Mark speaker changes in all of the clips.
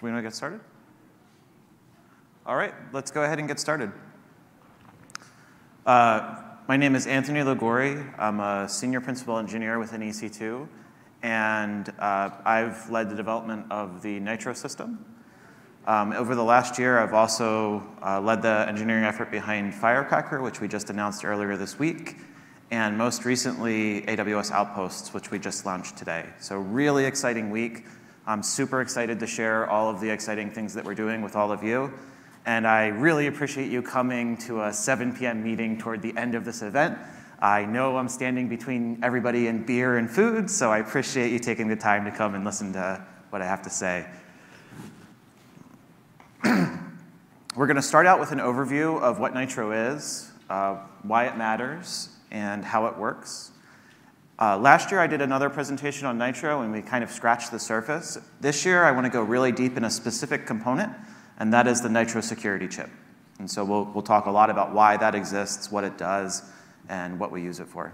Speaker 1: Do we want to get started? All right, let's go ahead and get started. Uh, my name is Anthony Liguori. I'm a senior principal engineer within EC2, and uh, I've led the development of the Nitro system. Um, over the last year, I've also uh, led the engineering effort behind Firecracker, which we just announced earlier this week, and most recently, AWS Outposts, which we just launched today. So really exciting week. I'm super excited to share all of the exciting things that we're doing with all of you. And I really appreciate you coming to a 7 p.m. meeting toward the end of this event. I know I'm standing between everybody and beer and food, so I appreciate you taking the time to come and listen to what I have to say. We're going to start out with an overview of what Nitro is, uh, why it matters, and how it works. Uh, last year, I did another presentation on Nitro, and we kind of scratched the surface. This year, I want to go really deep in a specific component, and that is the Nitro security chip. And so we'll, we'll talk a lot about why that exists, what it does, and what we use it for.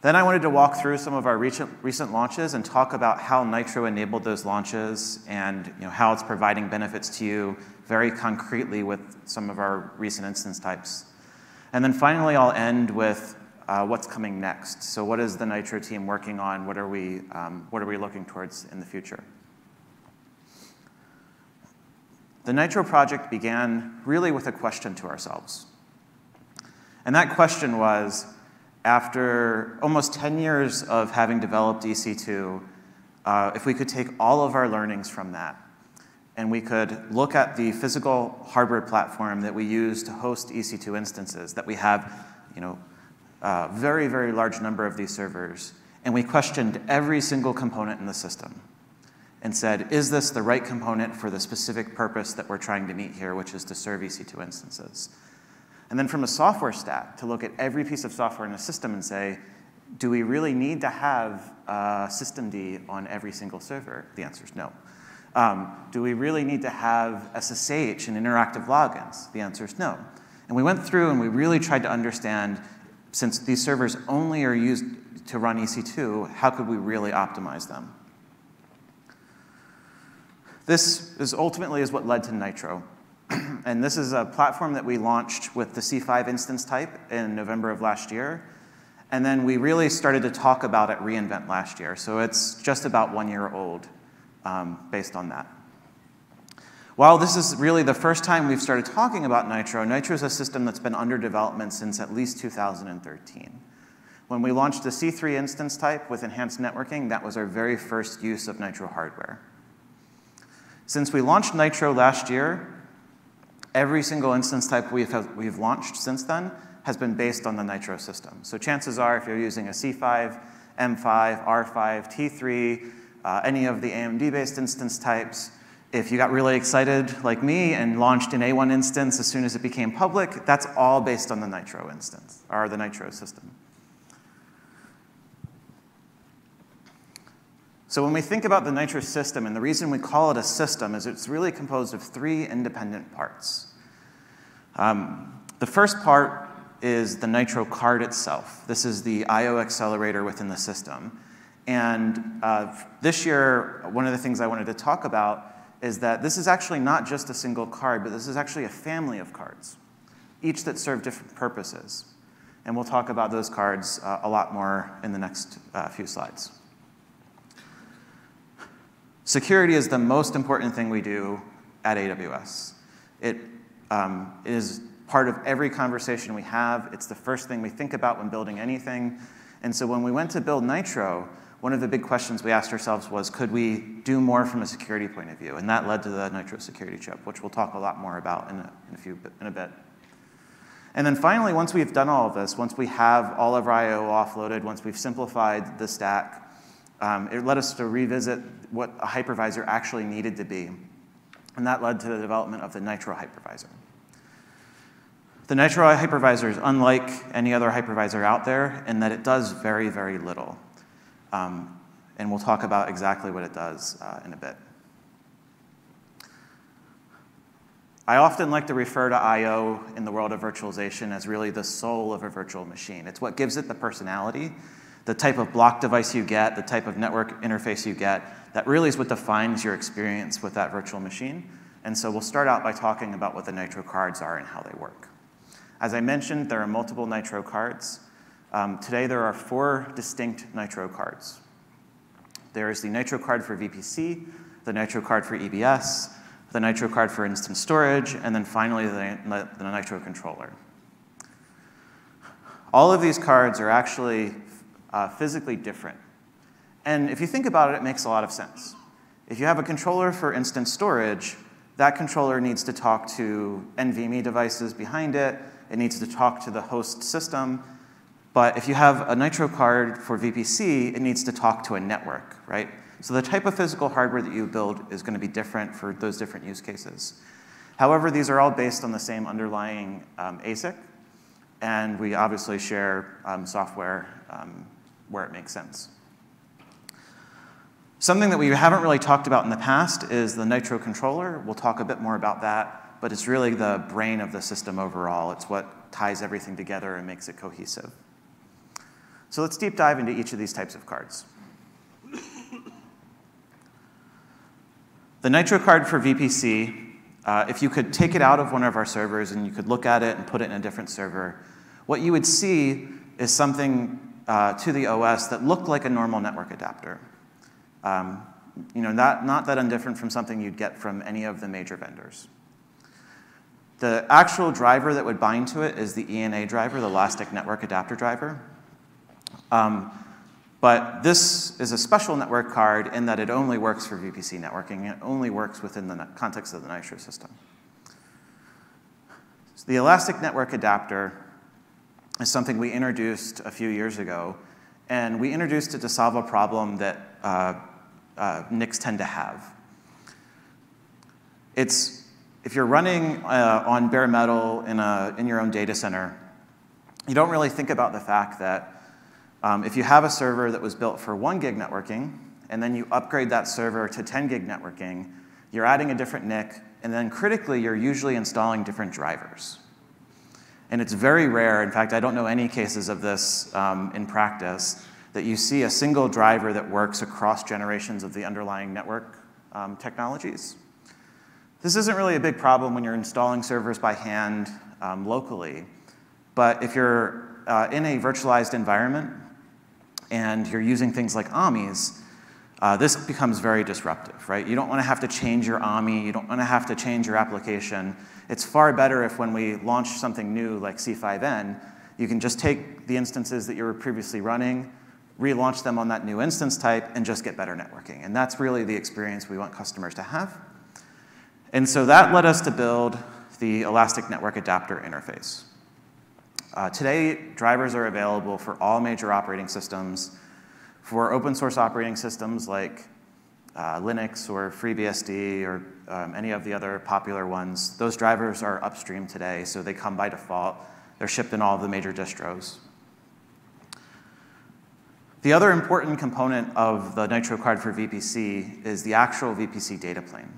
Speaker 1: Then I wanted to walk through some of our recent, recent launches and talk about how Nitro enabled those launches and you know, how it's providing benefits to you very concretely with some of our recent instance types. And then finally, I'll end with uh, what's coming next. So what is the Nitro team working on? What are we, um, what are we looking towards in the future? The Nitro project began really with a question to ourselves. And that question was, after almost 10 years of having developed EC2, uh, if we could take all of our learnings from that, and we could look at the physical hardware platform that we use to host EC2 instances, that we have, you know, a very, very large number of these servers, and we questioned every single component in the system and said, is this the right component for the specific purpose that we're trying to meet here, which is to serve EC2 instances? And then from a software stack, to look at every piece of software in a system and say, do we really need to have uh, systemd on every single server? The answer is no. Um, do we really need to have SSH and interactive logins? The answer is no. And we went through and we really tried to understand since these servers only are used to run EC2, how could we really optimize them? This is ultimately is what led to Nitro. and this is a platform that we launched with the C5 instance type in November of last year. And then we really started to talk about it reInvent last year. So it's just about one year old um, based on that. While this is really the first time we've started talking about Nitro, Nitro is a system that's been under development since at least 2013. When we launched the C3 instance type with enhanced networking, that was our very first use of Nitro hardware. Since we launched Nitro last year, every single instance type we've, we've launched since then has been based on the Nitro system. So chances are if you're using a C5, M5, R5, T3, uh, any of the AMD-based instance types, if you got really excited like me and launched an A1 instance as soon as it became public, that's all based on the Nitro instance, or the Nitro system. So when we think about the Nitro system, and the reason we call it a system is it's really composed of three independent parts. Um, the first part is the Nitro card itself. This is the I.O. accelerator within the system. And uh, this year, one of the things I wanted to talk about is that this is actually not just a single card, but this is actually a family of cards, each that serve different purposes. And we'll talk about those cards uh, a lot more in the next uh, few slides. Security is the most important thing we do at AWS. It um, is part of every conversation we have. It's the first thing we think about when building anything. And so when we went to build Nitro, one of the big questions we asked ourselves was, could we do more from a security point of view? And that led to the Nitro security chip, which we'll talk a lot more about in a, in a, few, in a bit. And then finally, once we've done all of this, once we have all of our I.O. offloaded, once we've simplified the stack, um, it led us to revisit what a hypervisor actually needed to be. And that led to the development of the Nitro hypervisor. The Nitro hypervisor is unlike any other hypervisor out there in that it does very, very little. Um, and we'll talk about exactly what it does uh, in a bit. I often like to refer to I.O. in the world of virtualization as really the soul of a virtual machine. It's what gives it the personality, the type of block device you get, the type of network interface you get. that really is what defines your experience with that virtual machine. And so we'll start out by talking about what the Nitro cards are and how they work. As I mentioned, there are multiple Nitro cards. Um, today, there are four distinct Nitro cards. There is the Nitro card for VPC, the Nitro card for EBS, the Nitro card for instance storage, and then finally the, the Nitro controller. All of these cards are actually uh, physically different. And if you think about it, it makes a lot of sense. If you have a controller for instance storage, that controller needs to talk to NVMe devices behind it. It needs to talk to the host system. But if you have a Nitro card for VPC, it needs to talk to a network, right? So the type of physical hardware that you build is going to be different for those different use cases. However, these are all based on the same underlying um, ASIC, and we obviously share um, software um, where it makes sense. Something that we haven't really talked about in the past is the Nitro controller. We'll talk a bit more about that, but it's really the brain of the system overall. It's what ties everything together and makes it cohesive. So let's deep dive into each of these types of cards. The Nitro card for VPC, uh, if you could take it out of one of our servers and you could look at it and put it in a different server, what you would see is something uh, to the OS that looked like a normal network adapter. Um, you know, not, not that undifferent from something you'd get from any of the major vendors. The actual driver that would bind to it is the ENA driver, the Elastic Network Adapter driver. Um, but this is a special network card in that it only works for VPC networking. It only works within the context of the Nitro system. So the Elastic Network Adapter is something we introduced a few years ago. And we introduced it to solve a problem that uh, uh, NICs tend to have. It's, if you're running uh, on bare metal in, a, in your own data center, you don't really think about the fact that um, if you have a server that was built for one gig networking, and then you upgrade that server to 10 gig networking, you're adding a different NIC, and then critically, you're usually installing different drivers. And it's very rare, in fact, I don't know any cases of this um, in practice, that you see a single driver that works across generations of the underlying network um, technologies. This isn't really a big problem when you're installing servers by hand um, locally, but if you're uh, in a virtualized environment and you're using things like AMIs, uh, this becomes very disruptive, right? You don't want to have to change your AMI, you don't want to have to change your application. It's far better if when we launch something new like C5N, you can just take the instances that you were previously running, relaunch them on that new instance type, and just get better networking. And that's really the experience we want customers to have. And so that led us to build the Elastic Network Adapter interface. Uh, today, drivers are available for all major operating systems. For open source operating systems like uh, Linux or FreeBSD or um, any of the other popular ones, those drivers are upstream today, so they come by default. They're shipped in all of the major distros. The other important component of the Nitro card for VPC is the actual VPC data plane.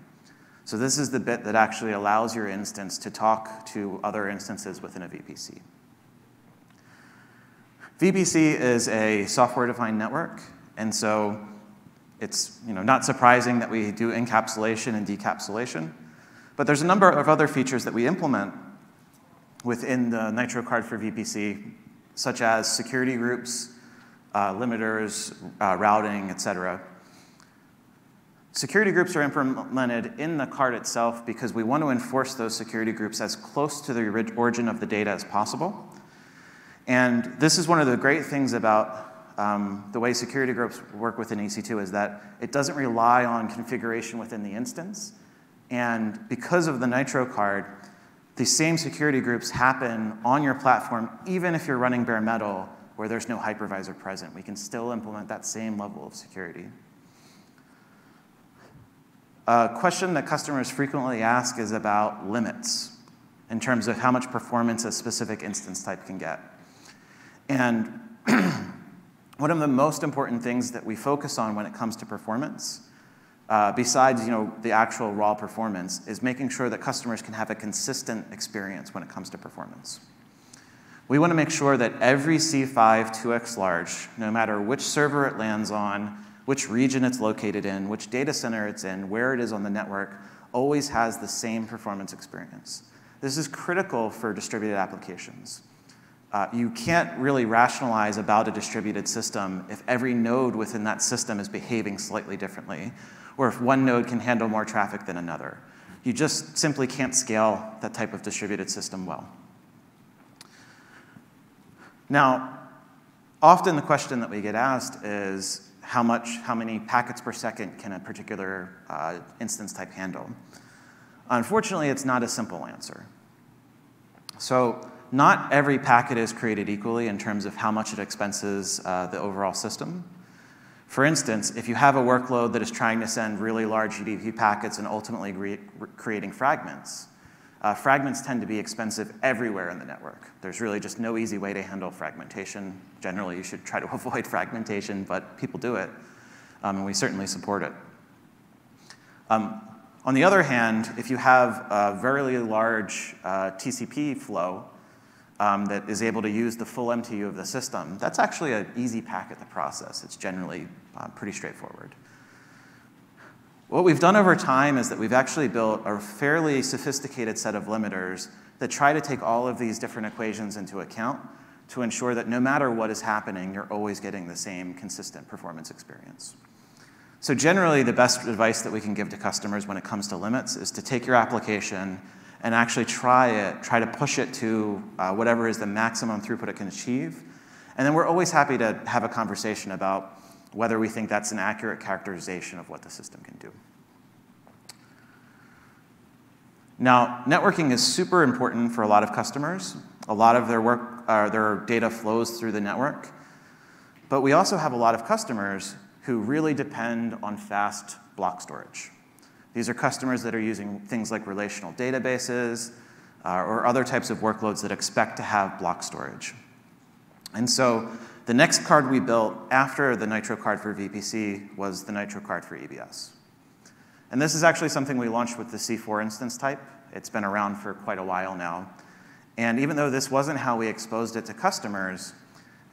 Speaker 1: So this is the bit that actually allows your instance to talk to other instances within a VPC. VPC is a software-defined network, and so it's you know, not surprising that we do encapsulation and decapsulation. But there's a number of other features that we implement within the Nitro card for VPC, such as security groups, uh, limiters, uh, routing, et cetera. Security groups are implemented in the card itself because we want to enforce those security groups as close to the origin of the data as possible. And this is one of the great things about um, the way security groups work within EC2 is that it doesn't rely on configuration within the instance. And because of the Nitro card, the same security groups happen on your platform, even if you're running bare metal where there's no hypervisor present. We can still implement that same level of security. A question that customers frequently ask is about limits in terms of how much performance a specific instance type can get. And one of the most important things that we focus on when it comes to performance, uh, besides you know, the actual raw performance, is making sure that customers can have a consistent experience when it comes to performance. We want to make sure that every C5 2x large, no matter which server it lands on, which region it's located in, which data center it's in, where it is on the network, always has the same performance experience. This is critical for distributed applications. Uh, you can't really rationalize about a distributed system if every node within that system is behaving slightly differently, or if one node can handle more traffic than another. You just simply can't scale that type of distributed system well. Now, often the question that we get asked is how much, how many packets per second can a particular uh, instance type handle? Unfortunately, it's not a simple answer. So not every packet is created equally in terms of how much it expenses uh, the overall system. For instance, if you have a workload that is trying to send really large UDP packets and ultimately creating fragments, uh, fragments tend to be expensive everywhere in the network. There's really just no easy way to handle fragmentation. Generally, you should try to avoid fragmentation, but people do it, um, and we certainly support it. Um, on the other hand, if you have a very large uh, TCP flow um, that is able to use the full MTU of the system, that's actually an easy packet to process. It's generally uh, pretty straightforward. What we've done over time is that we've actually built a fairly sophisticated set of limiters that try to take all of these different equations into account to ensure that no matter what is happening, you're always getting the same consistent performance experience. So generally, the best advice that we can give to customers when it comes to limits is to take your application and actually try it, try to push it to uh, whatever is the maximum throughput it can achieve. And then we're always happy to have a conversation about whether we think that's an accurate characterization of what the system can do. Now, networking is super important for a lot of customers. A lot of their work, uh, their data flows through the network. But we also have a lot of customers who really depend on fast block storage. These are customers that are using things like relational databases uh, or other types of workloads that expect to have block storage. And so the next card we built after the Nitro card for VPC was the Nitro card for EBS. And this is actually something we launched with the C4 instance type. It's been around for quite a while now. And even though this wasn't how we exposed it to customers,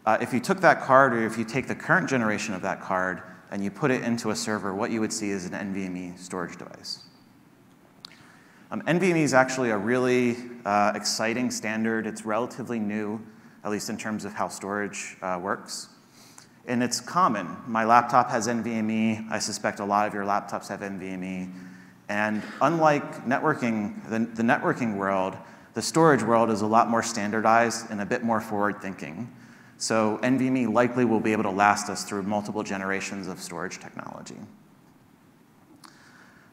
Speaker 1: uh, if you took that card, or if you take the current generation of that card, and you put it into a server, what you would see is an NVMe storage device. Um, NVMe is actually a really uh, exciting standard. It's relatively new, at least in terms of how storage uh, works. And it's common. My laptop has NVMe. I suspect a lot of your laptops have NVMe. And unlike networking, the, the networking world, the storage world is a lot more standardized and a bit more forward thinking. So NVMe likely will be able to last us through multiple generations of storage technology.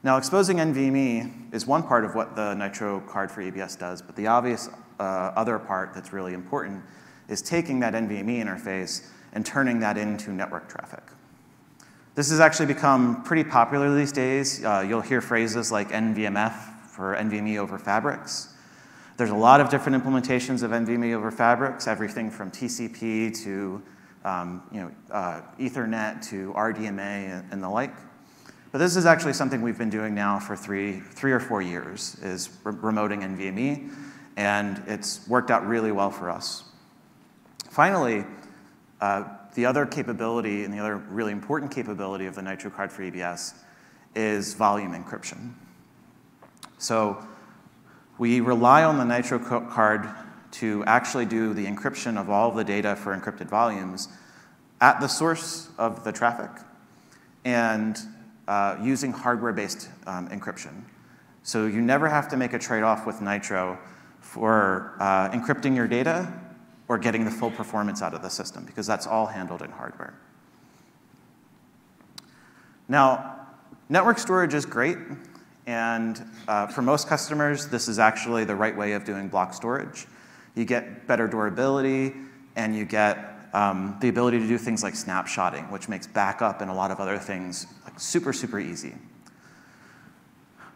Speaker 1: Now, exposing NVMe is one part of what the Nitro card for EBS does, but the obvious uh, other part that's really important is taking that NVMe interface and turning that into network traffic. This has actually become pretty popular these days. Uh, you'll hear phrases like NVMF for NVMe over fabrics. There's a lot of different implementations of NVMe over fabrics, everything from TCP to um, you know, uh, Ethernet to RDMA and, and, the like. But this is actually something we've been doing now for three, three or four years, is re remoting NVMe, and it's worked out really well for us. Finally, uh, the other capability and the other really important capability of the Nitro card for EBS is volume encryption. So we rely on the Nitro card to actually do the encryption of all the data for encrypted volumes at the source of the traffic and uh, using hardware-based um, encryption. So you never have to make a trade-off with Nitro for uh, encrypting your data or getting the full performance out of the system because that's all handled in hardware. Now, network storage is great. And uh, for most customers, this is actually the right way of doing block storage. You get better durability, and you get um, the ability to do things like snapshotting, which makes backup and a lot of other things like super, super easy.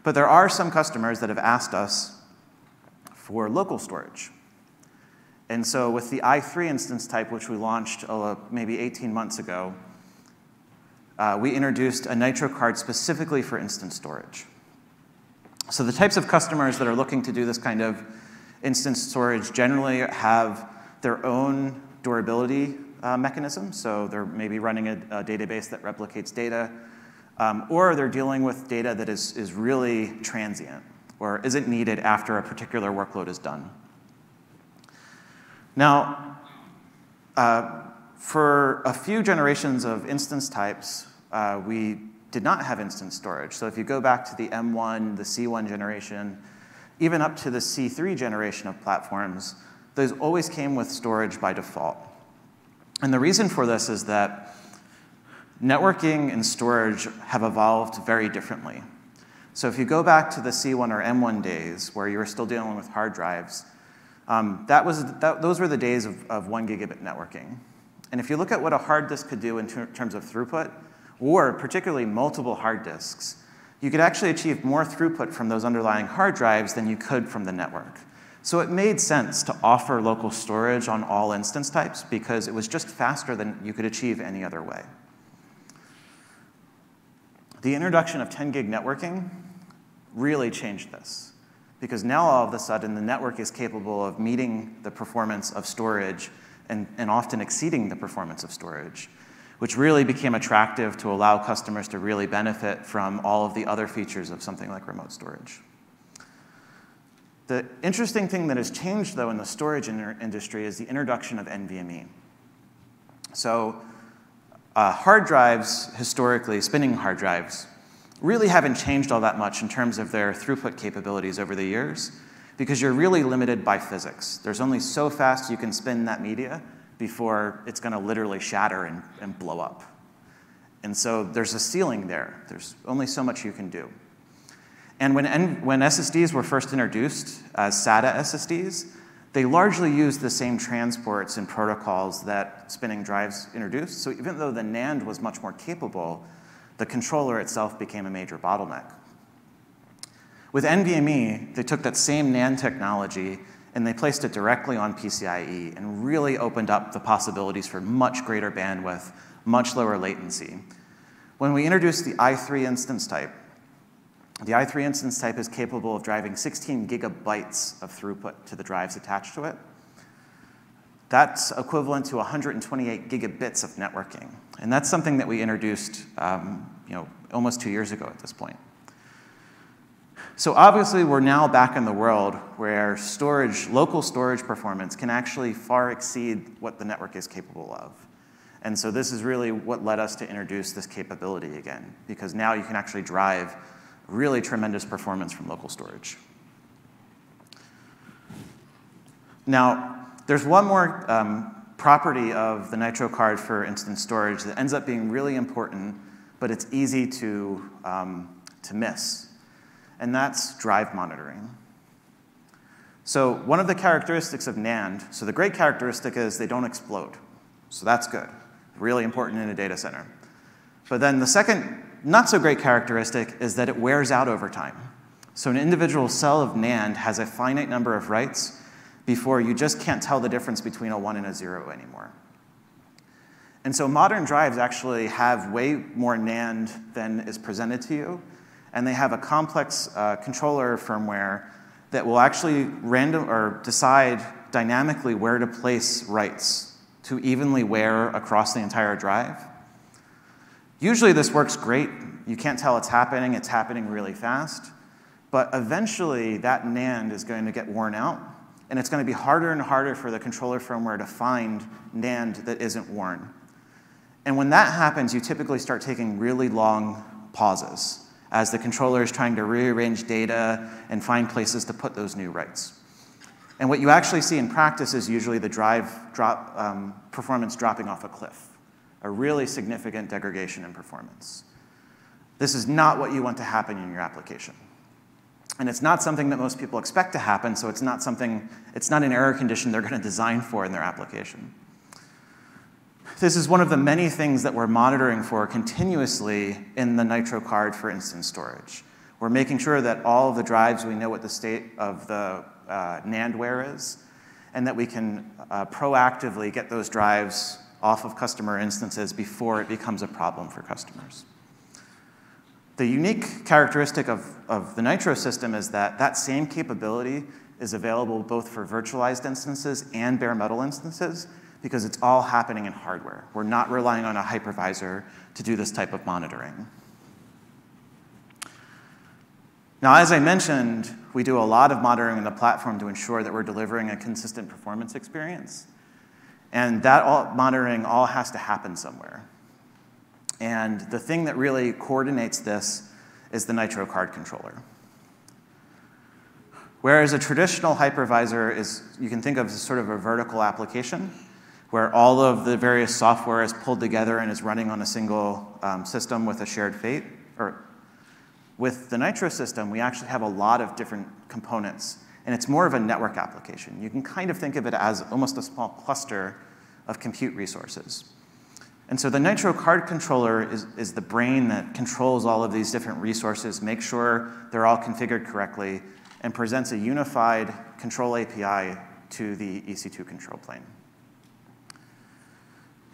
Speaker 1: But there are some customers that have asked us for local storage. And so with the i3 instance type, which we launched uh, maybe 18 months ago, uh, we introduced a Nitro card specifically for instance storage. So the types of customers that are looking to do this kind of instance storage generally have their own durability uh, mechanism, so they're maybe running a, a database that replicates data, um, or they're dealing with data that is, is really transient or isn't needed after a particular workload is done. Now, uh, for a few generations of instance types, uh, we did not have instance storage. So if you go back to the M1, the C1 generation, even up to the C3 generation of platforms, those always came with storage by default. And the reason for this is that networking and storage have evolved very differently. So if you go back to the C1 or M1 days, where you were still dealing with hard drives, um, that was, that, those were the days of, of one gigabit networking. And if you look at what a hard disk could do in ter terms of throughput, or particularly multiple hard disks, you could actually achieve more throughput from those underlying hard drives than you could from the network. So it made sense to offer local storage on all instance types because it was just faster than you could achieve any other way. The introduction of 10 gig networking really changed this because now all of a sudden the network is capable of meeting the performance of storage and, and often exceeding the performance of storage, which really became attractive to allow customers to really benefit from all of the other features of something like remote storage. The interesting thing that has changed, though, in the storage in industry is the introduction of NVMe. So uh, hard drives, historically, spinning hard drives, really haven't changed all that much in terms of their throughput capabilities over the years because you're really limited by physics. There's only so fast you can spin that media before it's going to literally shatter and, and blow up. And so there's a ceiling there. There's only so much you can do. And when, when SSDs were first introduced as SATA SSDs, they largely used the same transports and protocols that spinning drives introduced. So even though the NAND was much more capable, the controller itself became a major bottleneck. With NVMe, they took that same NAND technology and they placed it directly on PCIe and really opened up the possibilities for much greater bandwidth, much lower latency. When we introduced the i3 instance type, the i3 instance type is capable of driving 16 gigabytes of throughput to the drives attached to it. That's equivalent to 128 gigabits of networking. And that's something that we introduced um, you know, almost two years ago at this point. So obviously, we're now back in the world where storage, local storage performance can actually far exceed what the network is capable of. And so this is really what led us to introduce this capability again, because now you can actually drive really tremendous performance from local storage. Now, there's one more um, property of the Nitro card for instance storage that ends up being really important, but it's easy to, um, to miss, and that's drive monitoring. So one of the characteristics of NAND, so the great characteristic is they don't explode. So that's good, really important in a data center. But then the second not so great characteristic is that it wears out over time. So an individual cell of NAND has a finite number of writes before you just can't tell the difference between a 1 and a 0 anymore. And so modern drives actually have way more NAND than is presented to you, and they have a complex uh, controller firmware that will actually random or decide dynamically where to place writes to evenly wear across the entire drive. Usually this works great. You can't tell it's happening. It's happening really fast. But eventually that NAND is going to get worn out, and it's going to be harder and harder for the controller firmware to find NAND that isn't worn. And when that happens, you typically start taking really long pauses as the controller is trying to rearrange data and find places to put those new writes. And what you actually see in practice is usually the drive drop, um, performance dropping off a cliff a really significant degradation in performance. This is not what you want to happen in your application. And it's not something that most people expect to happen, so it's not something, it's not an error condition they're going to design for in their application. This is one of the many things that we're monitoring for continuously in the Nitro card for instance storage. We're making sure that all of the drives, we know what the state of the uh, NAND wear is, and that we can uh, proactively get those drives off of customer instances before it becomes a problem for customers. The unique characteristic of, of the Nitro system is that that same capability is available both for virtualized instances and bare metal instances because it's all happening in hardware. We're not relying on a hypervisor to do this type of monitoring. Now, as I mentioned, we do a lot of monitoring in the platform to ensure that we're delivering a consistent performance experience. And that all, monitoring all has to happen somewhere. And the thing that really coordinates this is the Nitro card controller. Whereas a traditional hypervisor is, you can think of as sort of a vertical application where all of the various software is pulled together and is running on a single um, system with a shared fate. Or with the Nitro system, we actually have a lot of different components, and it's more of a network application. You can kind of think of it as almost a small cluster of compute resources. And so the Nitro card controller is, is the brain that controls all of these different resources, makes sure they're all configured correctly, and presents a unified control API to the EC2 control plane.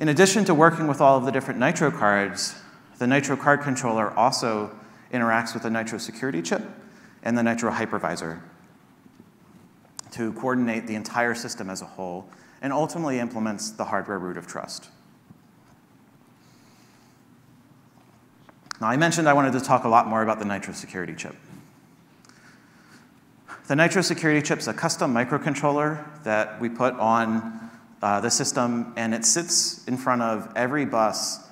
Speaker 1: In addition to working with all of the different Nitro cards, the Nitro card controller also interacts with the Nitro security chip and the Nitro hypervisor to coordinate the entire system as a whole and ultimately implements the hardware root of trust. Now, I mentioned I wanted to talk a lot more about the Nitro security chip. The Nitro security chip is a custom microcontroller that we put on uh, the system, and it sits in front of every bus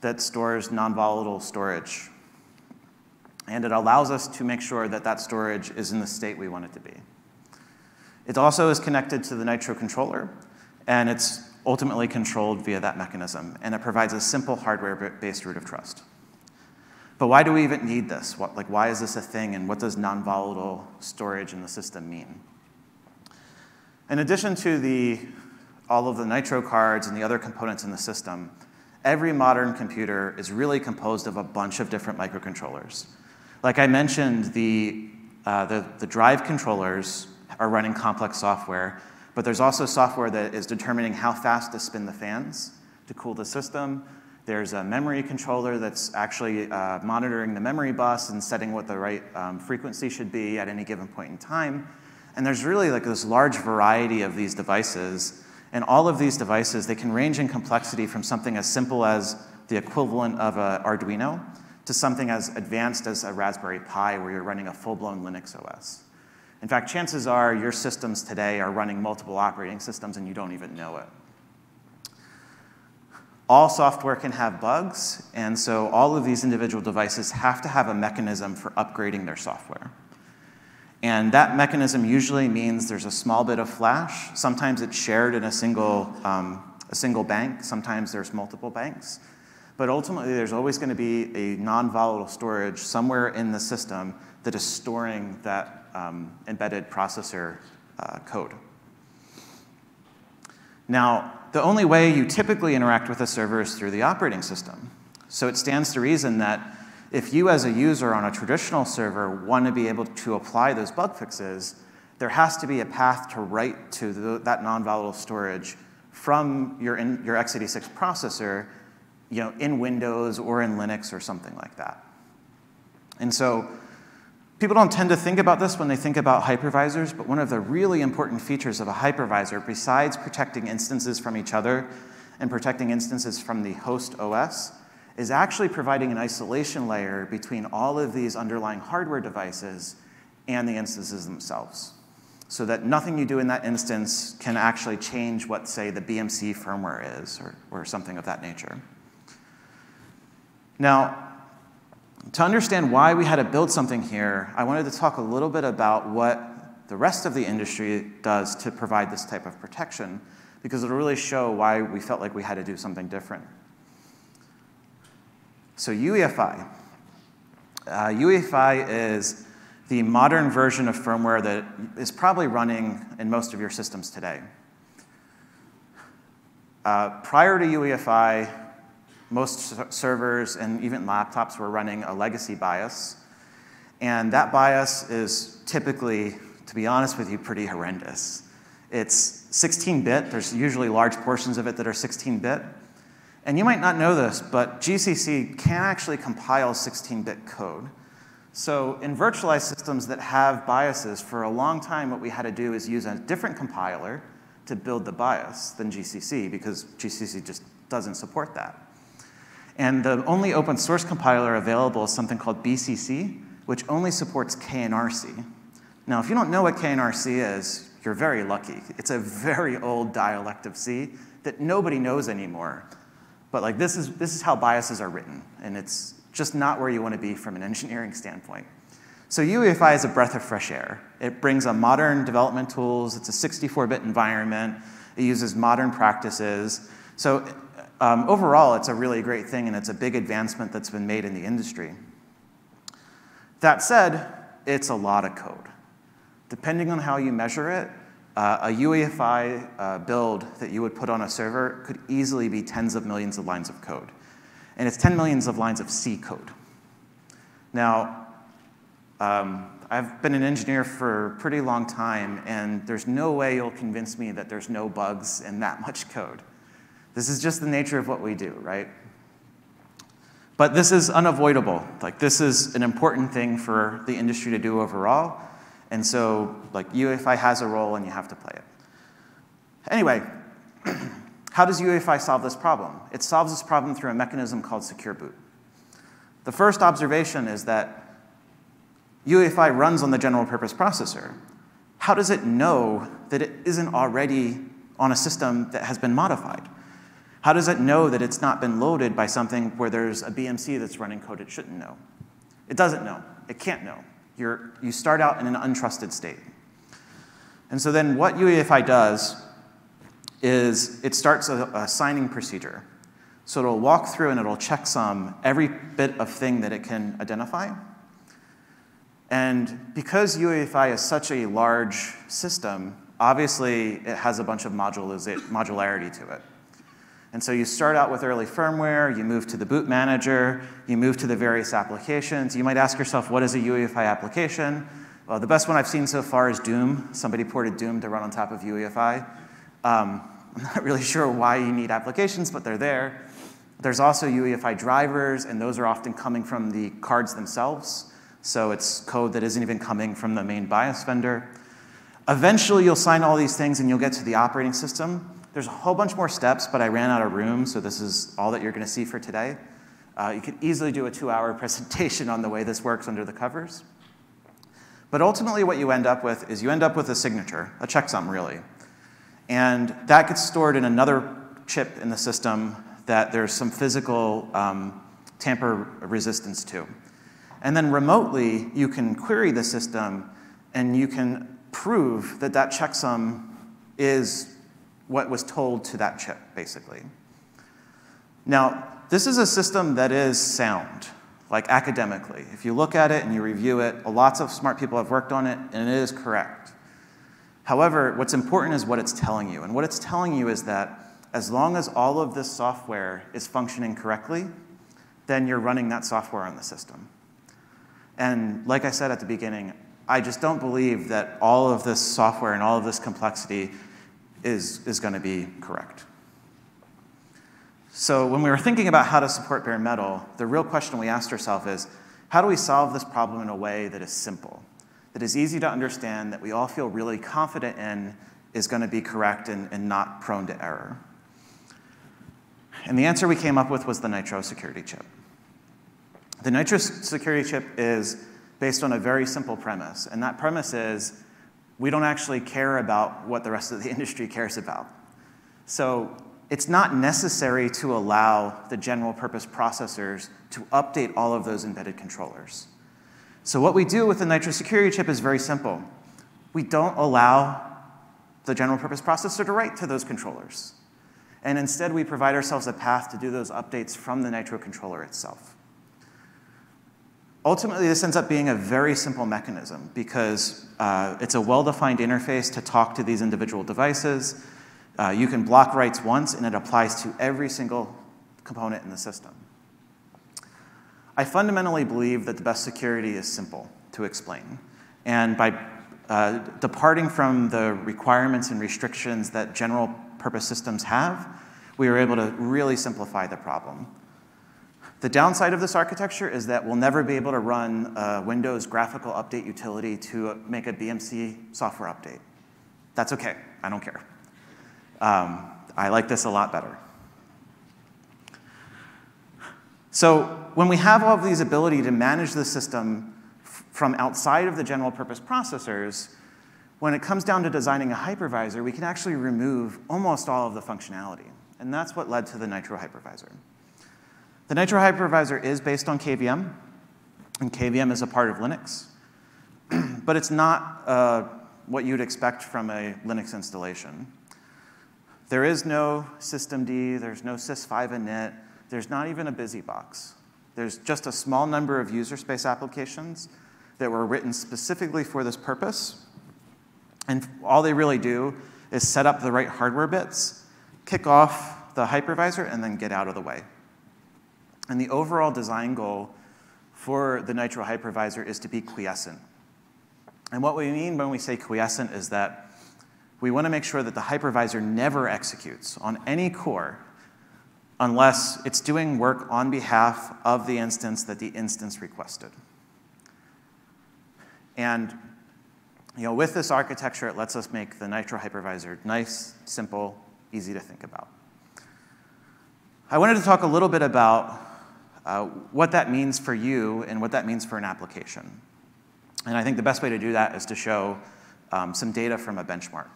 Speaker 1: that stores non-volatile storage. And it allows us to make sure that that storage is in the state we want it to be. It also is connected to the Nitro controller, and it's ultimately controlled via that mechanism, and it provides a simple hardware-based root of trust. But why do we even need this? What, like, why is this a thing, and what does non-volatile storage in the system mean? In addition to the, all of the Nitro cards and the other components in the system, every modern computer is really composed of a bunch of different microcontrollers. Like I mentioned, the, uh, the, the drive controllers are running complex software, but there's also software that is determining how fast to spin the fans to cool the system. There's a memory controller that's actually uh, monitoring the memory bus and setting what the right um, frequency should be at any given point in time. And there's really like this large variety of these devices. And all of these devices, they can range in complexity from something as simple as the equivalent of an Arduino to something as advanced as a Raspberry Pi where you're running a full-blown Linux OS. In fact, chances are your systems today are running multiple operating systems and you don't even know it. All software can have bugs, and so all of these individual devices have to have a mechanism for upgrading their software. And that mechanism usually means there's a small bit of flash. Sometimes it's shared in a single, um, a single bank. Sometimes there's multiple banks. But ultimately, there's always going to be a non-volatile storage somewhere in the system that is storing that um, embedded processor uh, code. Now, the only way you typically interact with a server is through the operating system. So it stands to reason that if you as a user on a traditional server want to be able to apply those bug fixes, there has to be a path to write to the, that non-volatile storage from your, in, your x86 processor you know, in Windows or in Linux or something like that. And so people don't tend to think about this when they think about hypervisors, but one of the really important features of a hypervisor, besides protecting instances from each other and protecting instances from the host OS, is actually providing an isolation layer between all of these underlying hardware devices and the instances themselves. So that nothing you do in that instance can actually change what, say, the BMC firmware is or, or something of that nature. Now, to understand why we had to build something here, I wanted to talk a little bit about what the rest of the industry does to provide this type of protection, because it'll really show why we felt like we had to do something different. So UEFI. Uh, UEFI is the modern version of firmware that is probably running in most of your systems today. Uh, prior to UEFI, most servers and even laptops were running a legacy BIOS. And that BIOS is typically, to be honest with you, pretty horrendous. It's 16 bit, there's usually large portions of it that are 16 bit. And you might not know this, but GCC can actually compile 16 bit code. So in virtualized systems that have BIOSes, for a long time, what we had to do is use a different compiler to build the BIOS than GCC because GCC just doesn't support that. And the only open source compiler available is something called BCC, which only supports K&R C. Now, if you don't know what K&R C is, you're very lucky. It's a very old dialect of C that nobody knows anymore. But like this is, this is how BIOSes are written, and it's just not where you want to be from an engineering standpoint. So UEFI is a breath of fresh air. It brings a modern development tools. It's a 64-bit environment. It uses modern practices. So um, overall, it's a really great thing, and it's a big advancement that's been made in the industry. That said, it's a lot of code. Depending on how you measure it, uh, a UEFI uh, build that you would put on a server could easily be tens of millions of lines of code. And it's 10 millions of lines of C code. Now, um, I've been an engineer for a pretty long time, and there's no way you'll convince me that there's no bugs in that much code. This is just the nature of what we do, right? But this is unavoidable. Like, this is an important thing for the industry to do overall. And so, like, UEFI has a role and you have to play it. Anyway, how does UEFI solve this problem? It solves this problem through a mechanism called secure boot. The first observation is that UEFI runs on the general purpose processor. How does it know that it isn't already on a system that has been modified? How does it know that it's not been loaded by something where there's a BMC that's running code it shouldn't know? It doesn't know. It can't know. You're, you start out in an untrusted state. And so then what UEFI does is it starts a, a signing procedure. So it'll walk through and it'll checksum every bit of thing that it can identify. And because UEFI is such a large system, obviously it has a bunch of modularity to it. And so you start out with early firmware, you move to the boot manager, you move to the various applications. You might ask yourself, what is a UEFI application? Well, the best one I've seen so far is Doom. Somebody ported Doom to run on top of UEFI. Um, I'm not really sure why you need applications, but they're there. There's also UEFI drivers, and those are often coming from the cards themselves. So it's code that isn't even coming from the main BIOS vendor. Eventually, you'll sign all these things and you'll get to the operating system. There's a whole bunch more steps, but I ran out of room, so this is all that you're going to see for today. Uh, you could easily do a two-hour presentation on the way this works under the covers. But ultimately, what you end up with is you end up with a signature, a checksum, really. And that gets stored in another chip in the system that there's some physical um, tamper resistance to. And then remotely, you can query the system and you can prove that that checksum is what was told to that chip, basically. Now, this is a system that is sound, like academically. If you look at it and you review it, lots of smart people have worked on it, and it is correct. However, what's important is what it's telling you. And what it's telling you is that as long as all of this software is functioning correctly, then you're running that software on the system. And like I said at the beginning, I just don't believe that all of this software and all of this complexity is, is going to be correct. So when we were thinking about how to support bare metal, the real question we asked ourselves is, how do we solve this problem in a way that is simple, that is easy to understand, that we all feel really confident in is going to be correct and, and not prone to error? And the answer we came up with was the Nitro security chip. The Nitro security chip is based on a very simple premise, and that premise is we don't actually care about what the rest of the industry cares about. So it's not necessary to allow the general purpose processors to update all of those embedded controllers. So what we do with the Nitro security chip is very simple. We don't allow the general purpose processor to write to those controllers. And instead, we provide ourselves a path to do those updates from the Nitro controller itself. Ultimately, this ends up being a very simple mechanism because uh, it's a well-defined interface to talk to these individual devices. Uh, you can block writes once, and it applies to every single component in the system. I fundamentally believe that the best security is simple to explain. And by uh, departing from the requirements and restrictions that general purpose systems have, we were able to really simplify the problem. The downside of this architecture is that we'll never be able to run a Windows graphical update utility to make a BMC software update. That's okay, I don't care. Um, I like this a lot better. So when we have all of these ability to manage the system from outside of the general purpose processors, when it comes down to designing a hypervisor, we can actually remove almost all of the functionality. And that's what led to the Nitro hypervisor. The Nitro hypervisor is based on KVM, and KVM is a part of Linux. but it's not uh, what you'd expect from a Linux installation. There is no systemd, there's no sys5 init, there's not even a busybox. There's just a small number of user space applications that were written specifically for this purpose. And all they really do is set up the right hardware bits, kick off the hypervisor, and then get out of the way. And the overall design goal for the Nitro hypervisor is to be quiescent. And what we mean when we say quiescent is that we want to make sure that the hypervisor never executes on any core unless it's doing work on behalf of the instance that the instance requested. And you know, with this architecture, it lets us make the Nitro hypervisor nice, simple, easy to think about. I wanted to talk a little bit about uh, what that means for you and what that means for an application. And I think the best way to do that is to show um, some data from a benchmark.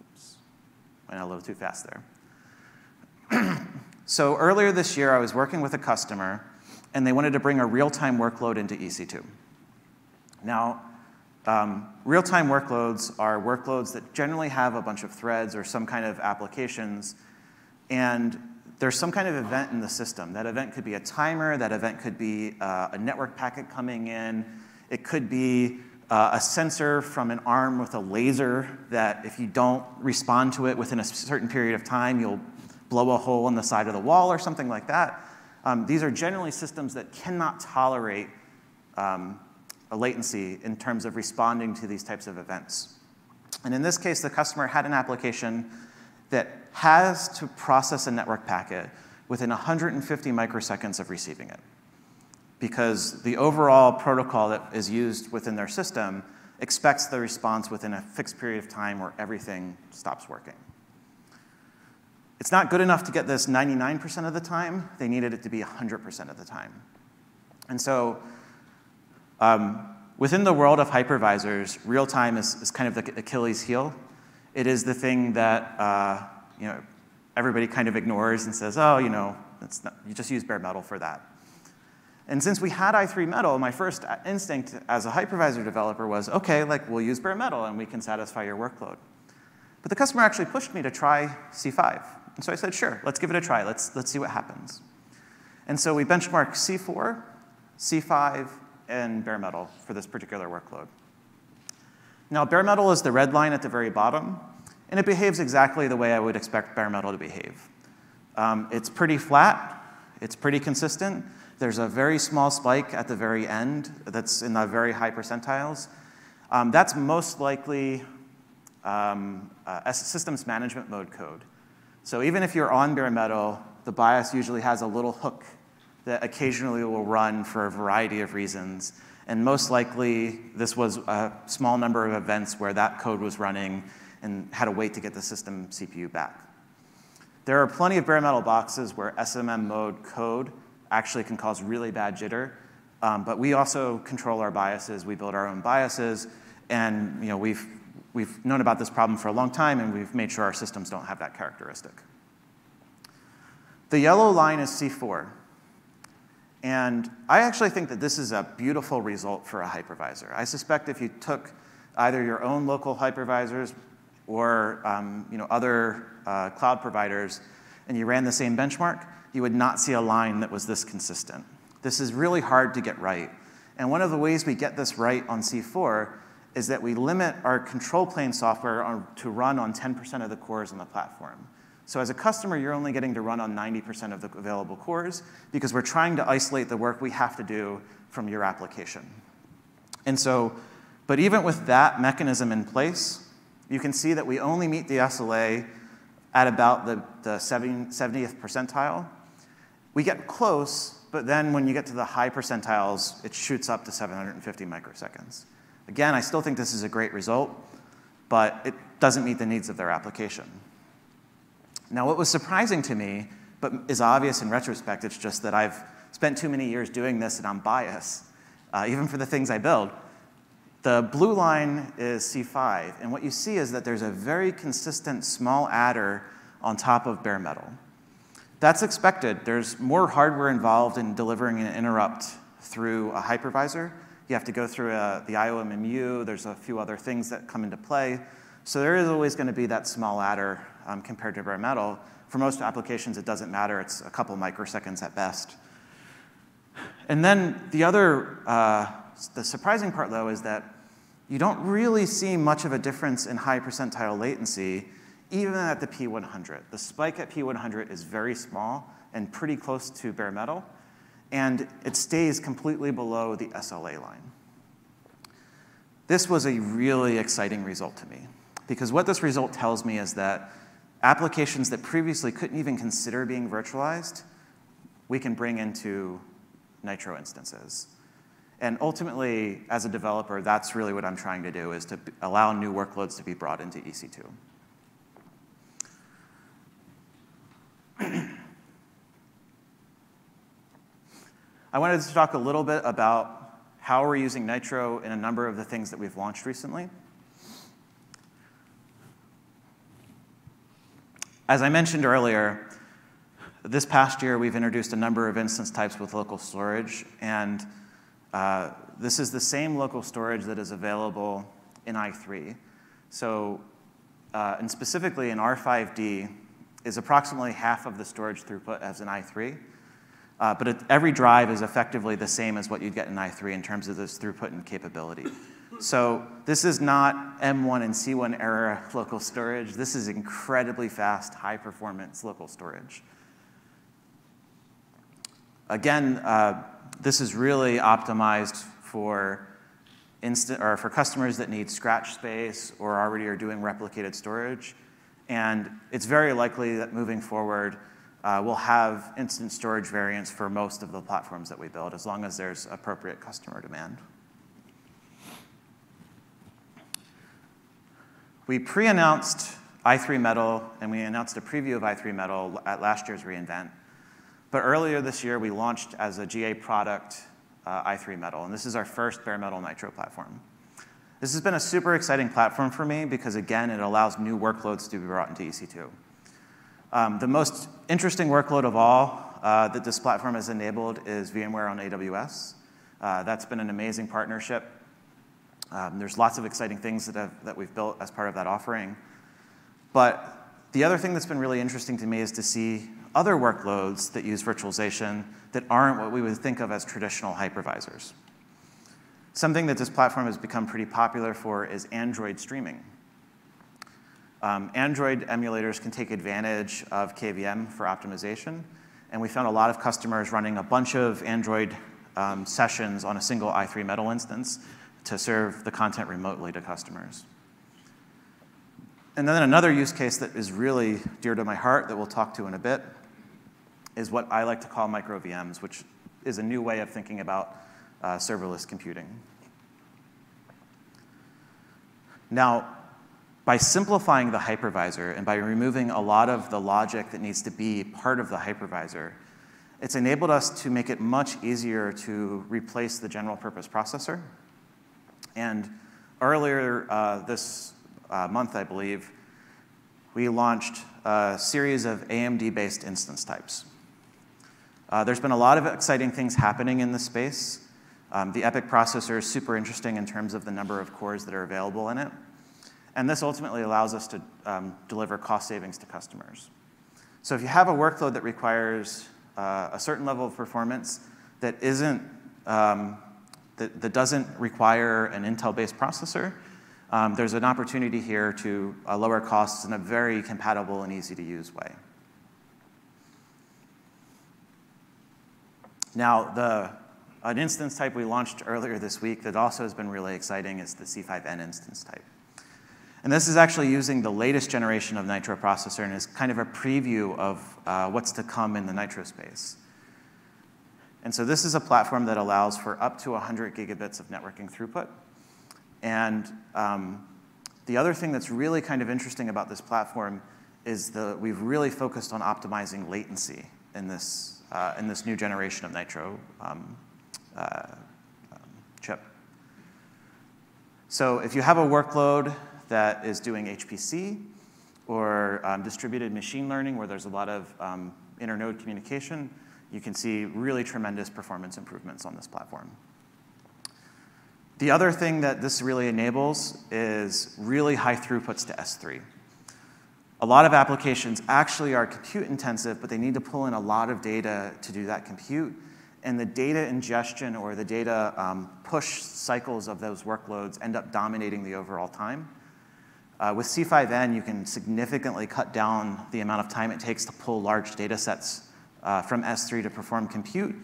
Speaker 1: Oops, went a little too fast there. so earlier this year, I was working with a customer, and they wanted to bring a real-time workload into EC2. Now, um, real-time workloads are workloads that generally have a bunch of threads or some kind of applications, and there's some kind of event in the system. That event could be a timer, that event could be uh, a network packet coming in, it could be uh, a sensor from an arm with a laser that if you don't respond to it within a certain period of time, you'll blow a hole in the side of the wall or something like that. Um, these are generally systems that cannot tolerate um, a latency in terms of responding to these types of events. And in this case, the customer had an application that has to process a network packet within 150 microseconds of receiving it. Because the overall protocol that is used within their system expects the response within a fixed period of time where everything stops working. It's not good enough to get this 99% of the time. They needed it to be 100% of the time. And so um, within the world of hypervisors, real time is, is, kind of the Achilles heel. It is the thing that uh, you know, everybody kind of ignores and says, oh, you know, not, you just use bare metal for that. And since we had i3 metal, my first instinct as a hypervisor developer was, okay, like we'll use bare metal and we can satisfy your workload. But the customer actually pushed me to try C5. And so I said, sure, let's give it a try. Let's, let's see what happens. And so we benchmarked C4, C5, and bare metal for this particular workload. Now, bare metal is the red line at the very bottom. And it behaves exactly the way I would expect bare metal to behave. Um, it's pretty flat, it's pretty consistent. There's a very small spike at the very end that's in the very high percentiles. Um, that's most likely um, uh, systems management mode code. So even if you're on bare metal, the BIOS usually has a little hook that occasionally will run for a variety of reasons. And most likely, this was a small number of events where that code was running and had to wait to get the system CPU back. There are plenty of bare metal boxes where SMM mode code actually can cause really bad jitter, um, but we also control our BIOSes. We build our own BIOSes, and you know, we've, we've known about this problem for a long time, and we've made sure our systems don't have that characteristic. The yellow line is C4. And I actually think that this is a beautiful result for a hypervisor. I suspect if you took either your own local hypervisors, or um, you know, other uh, cloud providers, and you ran the same benchmark, you would not see a line that was this consistent. This is really hard to get right. And one of the ways we get this right on C4 is that we limit our control plane software on, to run on 10% of the cores on the platform. So as a customer, you're only getting to run on 90% of the available cores because we're trying to isolate the work we have to do from your application. And so, but even with that mechanism in place, you can see that we only meet the SLA at about the, the 70th percentile. We get close, but then when you get to the high percentiles, it shoots up to 750 microseconds. Again, I still think this is a great result, but it, doesn't meet the needs of their application. Now, what was surprising to me, but is obvious in retrospect, it's just that I've spent too many years doing this and I'm biased, uh, even for the things I build. The blue line is C5, and what you see is that there's a very consistent small adder on top of bare metal. That's expected. There's more hardware involved in delivering an interrupt through a hypervisor. You have to go through a, uh, the IOMMU. There's a few other things that come into play. So there is always going to be that small adder um, compared to bare metal. For most applications, it doesn't matter. It's a couple microseconds at best. And then the other, uh, the surprising part though, is that you don't really see much of a difference in high percentile latency, even at the P100. The spike at P100 is very small and pretty close to bare metal, and it stays completely below the SLA line. This was a really exciting result to me, because what this result tells me is that applications that previously couldn't even consider being virtualized, we can bring into Nitro instances. And ultimately, as a developer, that's really what I'm trying to do, is to allow new workloads to be brought into EC2. I wanted to talk a little bit about how we're using Nitro in a number of the things that we've launched recently. As I mentioned earlier, this past year, we've introduced a number of instance types with local storage, and uh, this is the same local storage that is available in i3. So, uh, and specifically in R5D is approximately half of the storage throughput as in i3. Uh, but every drive is effectively the same as what you'd get in i3 in terms of this throughput and capability. So this is not M1 and C1 era local storage. This is incredibly fast, high performance local storage. Again, uh, this is really optimized for instant or for customers that need scratch space or already are doing replicated storage. And it's very likely that moving forward, uh, we'll have instant storage variants for most of the platforms that we build, as long as there's appropriate customer demand. We pre-announced i3 Metal, and we announced a preview of i3 Metal at last year's reInvent. But earlier this year, we launched as a GA product uh, i3 Metal, and this is our first bare metal Nitro platform. This has been a super exciting platform for me because, again, it allows new workloads to be brought into EC2. Um, the most interesting workload of all uh, that this platform has enabled is VMware on AWS. Uh, that's been an amazing partnership. Um, there's lots of exciting things that, have, that we've built as part of that offering. But the other thing that's been really interesting to me is to see other workloads that use virtualization that aren't what we would think of as traditional hypervisors. Something that this platform has become pretty popular for is Android streaming. Um, Android emulators can take advantage of KVM for optimization, and we found a lot of customers running a bunch of Android um, sessions on a single i3 Metal instance to serve the content remotely to customers. And then another use case that is really dear to my heart that we'll talk to in a bit is what I like to call micro VMs, which is a new way of thinking about uh, serverless computing. Now, by simplifying the hypervisor and by removing a lot of the logic that needs to be part of the hypervisor, it's enabled us to make it much easier to replace the general purpose processor. And earlier uh, this uh, month, I believe, we launched a series of AMD based instance types. Uh, there's been a lot of exciting things happening in this space. Um, the EPYC processor is super interesting in terms of the number of cores that are available in it. And this ultimately allows us to um, deliver cost savings to customers. So if you have a workload that requires uh, a certain level of performance that isn't um, that, that, doesn't require an Intel-based processor, um, there's an opportunity here to uh, lower costs in a very compatible and easy to use way. Now, the, an instance type we launched earlier this week that also has been really exciting is the C5N instance type. And this is actually using the latest generation of Nitro processor and is kind of a preview of uh, what's to come in the Nitro space. And so this is a platform that allows for up to 100 gigabits of networking throughput. And um, the other thing that's really kind of interesting about this platform is that we've really focused on optimizing latency in this, uh, in this new generation of Nitro um, uh, um, chip. So if you have a workload that is doing HPC or um, distributed machine learning where there's a lot of um, internode communication, you can see really tremendous performance improvements on this platform. The other thing that this really enables is really high throughputs to S3. A lot of applications actually are compute intensive, but they need to pull in a lot of data to do that compute. And the data ingestion or the data um, push cycles of those workloads end up dominating the overall time. Uh, with C5N, you can significantly cut down the amount of time it takes to pull large data sets uh, from S3 to perform compute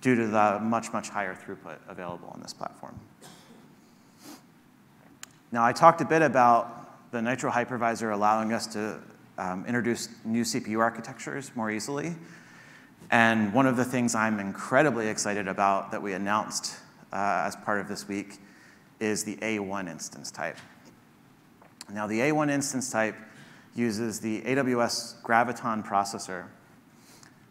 Speaker 1: due to the much, much higher throughput available on this platform. Now, I talked a bit about the Nitro hypervisor allowing us to um, introduce new CPU architectures more easily. And one of the things I'm incredibly excited about that we announced uh, as part of this week is the A1 instance type. Now, the A1 instance type uses the AWS Graviton processor,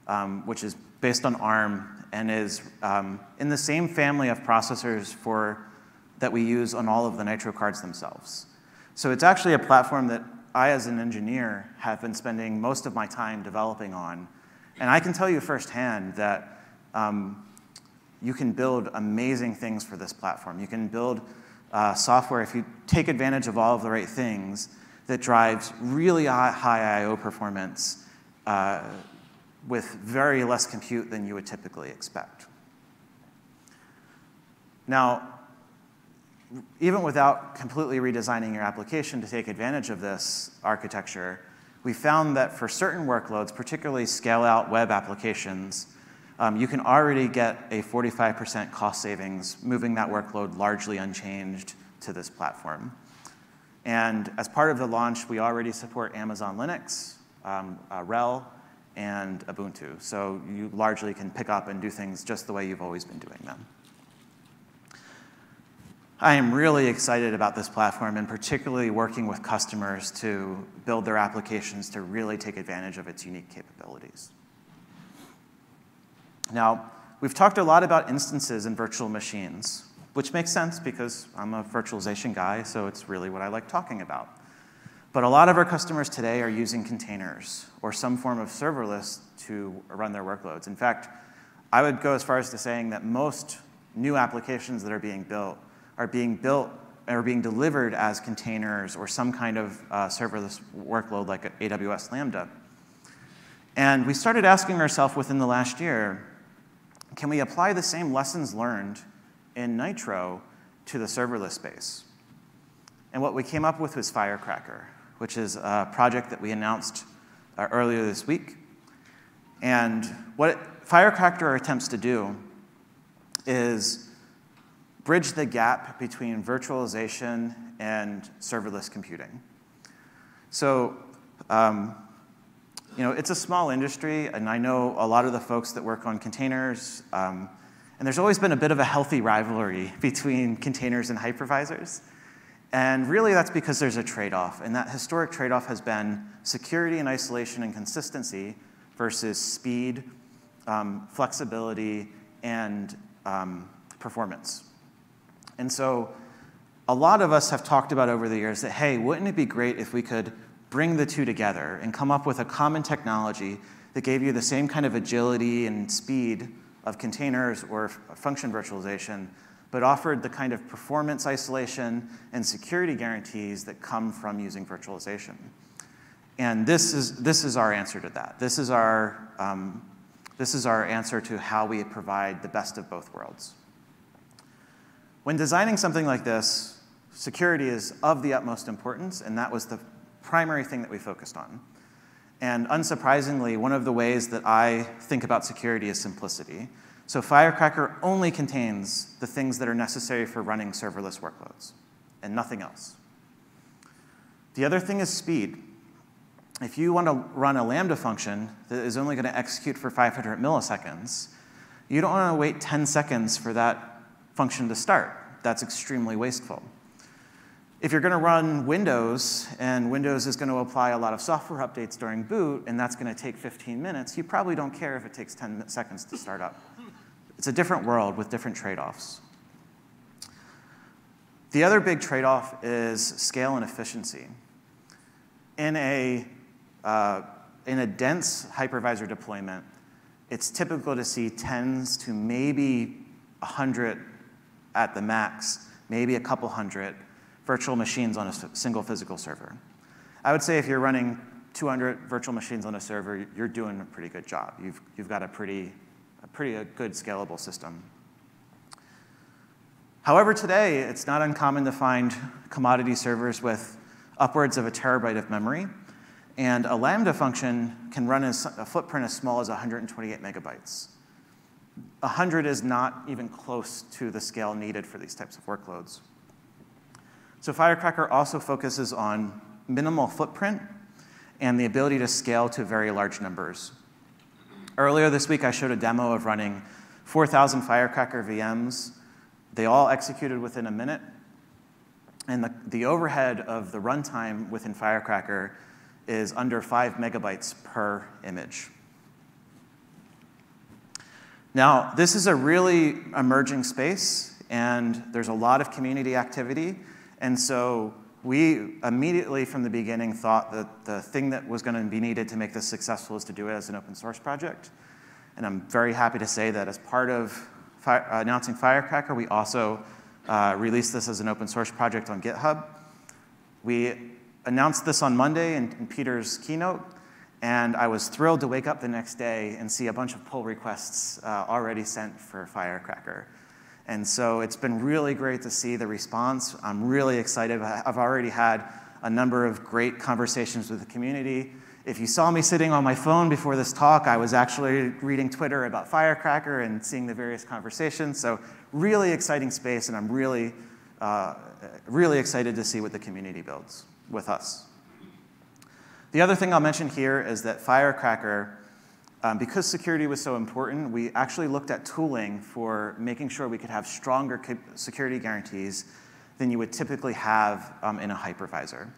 Speaker 1: um, which is based on ARM and is um, in the same family of processors for that we use on all of the Nitro cards themselves. So it's actually a platform that I, as an engineer, have been spending most of my time developing on. And I can tell you firsthand that um, you can build amazing things for this platform. You can build uh, software, if you take advantage of all of the right things, that drives really high I/O performance uh, with very less compute than you would typically expect. Now, even without completely redesigning your application to take advantage of this architecture, we found that for certain workloads, particularly scale-out web applications, um, you can already get a 45% cost savings moving that workload largely unchanged to this platform. And as part of the launch, we already support Amazon Linux, um, uh, RHEL, and Ubuntu. So you largely can pick up and do things just the way you've always been doing them. I am really excited about this platform and particularly working with customers to build their applications to really take advantage of its unique capabilities. Now, we've talked a lot about instances and virtual machines, which makes sense because I'm a virtualization guy, so it's really what I like talking about. But a lot of our customers today are using containers or some form of serverless to run their workloads. In fact, I would go as far as to saying that most new applications that are being built are being built or being delivered as containers or some kind of uh, serverless workload like AWS Lambda. And we started asking ourselves within the last year, can we apply the same lessons learned in Nitro to the serverless space? And what we came up with was Firecracker, which is a project that we announced uh, earlier this week. And what Firecracker attempts to do is bridge the gap between virtualization and serverless computing. So, um, you know, it's a small industry, and I know a lot of the folks that work on containers, um, and there's always been a bit of a healthy rivalry between containers and hypervisors. And really, that's because there's a trade off, and that historic trade off has been security and isolation and consistency versus speed, um, flexibility, and um, performance. And so a lot of us have talked about over the years that, hey, wouldn't it be great if we could bring the two together and come up with a common technology that gave you the same kind of agility and speed of containers or function virtualization, but offered the kind of performance isolation and security guarantees that come from using virtualization. And this is, this is our answer to that. This is our, um, this is our answer to how we provide the best of both worlds. When designing something like this, security is of the utmost importance, and that was the primary thing that we focused on. And unsurprisingly, one of the ways that I think about security is simplicity. So Firecracker only contains the things that are necessary for running serverless workloads, and nothing else. The other thing is speed. If you want to run a Lambda function that is only going to execute for 500 milliseconds, you don't want to wait 10 seconds for that function to start. That's extremely wasteful. If you're going to run Windows, and Windows is going to apply a lot of software updates during boot, and that's going to take 15 minutes, you probably don't care if it takes 10 seconds to start up. It's a different world with different trade-offs. The other big trade-off is scale and efficiency. In a, uh, in a dense hypervisor deployment, it's typical to see tens to maybe 100 at the max, maybe a couple hundred virtual machines on a single physical server. I would say if you're running 200 virtual machines on a server, you're doing a pretty good job. You've, you've got a pretty, a pretty uh, good scalable system. However, today, it's not uncommon to find commodity servers with upwards of a terabyte of memory, and a Lambda function can run as a footprint as small as 128 megabytes. 100 is not even close to the scale needed for these types of workloads. So Firecracker also focuses on minimal footprint and the ability to scale to very large numbers. Earlier this week, I showed a demo of running 4,000 Firecracker VMs they all executed within a minute. And the, the overhead of the runtime within Firecracker is under five megabytes per image. Now, this is a really emerging space, and there's a lot of community activity. And so we immediately from the beginning thought that the thing that was going to be needed to make this successful is to do it as an open source project. And I'm very happy to say that as part of fire, uh, announcing Firecracker, we also uh, released this as an open source project on GitHub. We announced this on Monday in, in Peter's keynote, and I was thrilled to wake up the next day and see a bunch of pull requests uh, already sent for Firecracker. And so it's been really great to see the response. I'm really excited. I've already had a number of great conversations with the community. If you saw me sitting on my phone before this talk, I was actually reading Twitter about Firecracker and seeing the various conversations. So, really exciting space, and I'm really, uh, really excited to see what the community builds with us. The other thing I'll mention here is that Firecracker, um, because security was so important, we actually looked at tooling for making sure we could have stronger security guarantees than you would typically have um, in a hypervisor.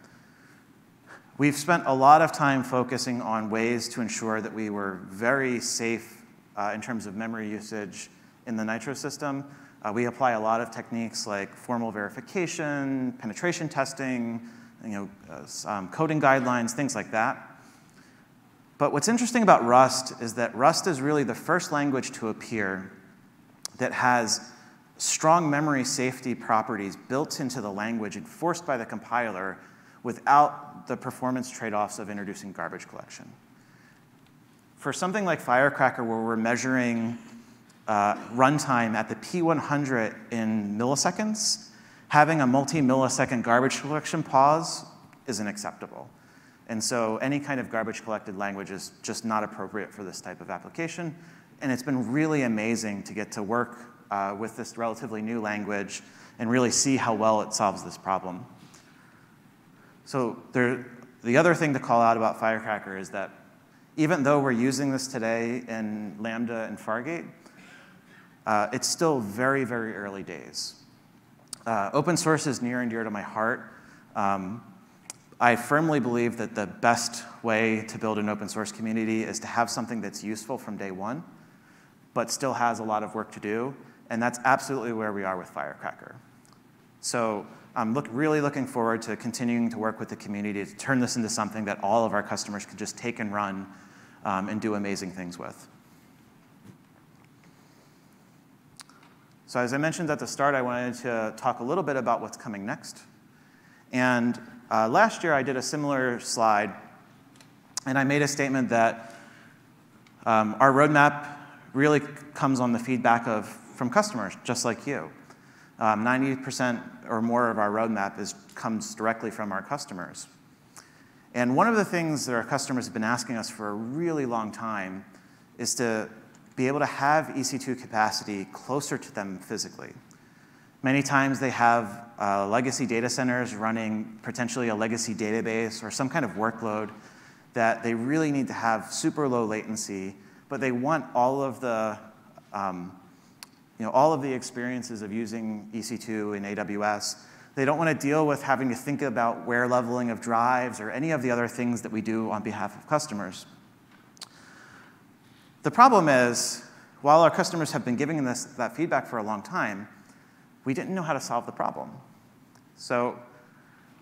Speaker 1: We've spent a lot of time focusing on ways to ensure that we were very safe uh, in terms of memory usage in the Nitro system. Uh, we apply a lot of techniques like formal verification, penetration testing, you know, uh, um, coding guidelines, things like that. But what's interesting about Rust is that Rust is really the first language to appear that has strong memory safety properties built into the language enforced by the compiler without the performance trade-offs of introducing garbage collection. For something like Firecracker, where we're measuring uh, runtime at the P100 in milliseconds, having a multi-millisecond garbage collection pause isn't acceptable. And so any kind of garbage collected language is just not appropriate for this type of application. And it's been really amazing to get to work uh, with this relatively new language and really see how well it solves this problem. So there, the other thing to call out about Firecracker is that even though we're using this today in Lambda and Fargate, uh, it's still very, very early days. Uh, open source is near and dear to my heart. Um, I firmly believe that the best way to build an open source community is to have something that's useful from day one, but still has a lot of work to do. And that's absolutely where we are with Firecracker. So I'm look, really looking forward to continuing to work with the community to turn this into something that all of our customers can just take and run um, and do amazing things with. So as I mentioned at the start, I wanted to talk a little bit about what's coming next. And uh, last year I did a similar slide, and I made a statement that um, our roadmap really comes on the feedback of from customers, just like you. Um, 90% or more of our roadmap is, comes directly from our customers. And one of the things that our customers have been asking us for a really long time is to be able to have EC2 capacity closer to them physically. Many times they have uh, legacy data centers running potentially a legacy database or some kind of workload that they really need to have super low latency, but they want all of the um, you know, all of the experiences of using EC2 in AWS, They don't want to deal with having to think about wear leveling of drives or any of the other things that we do on behalf of customers. The problem is, while our customers have been giving us that feedback for a long time, we didn't know how to solve the problem. So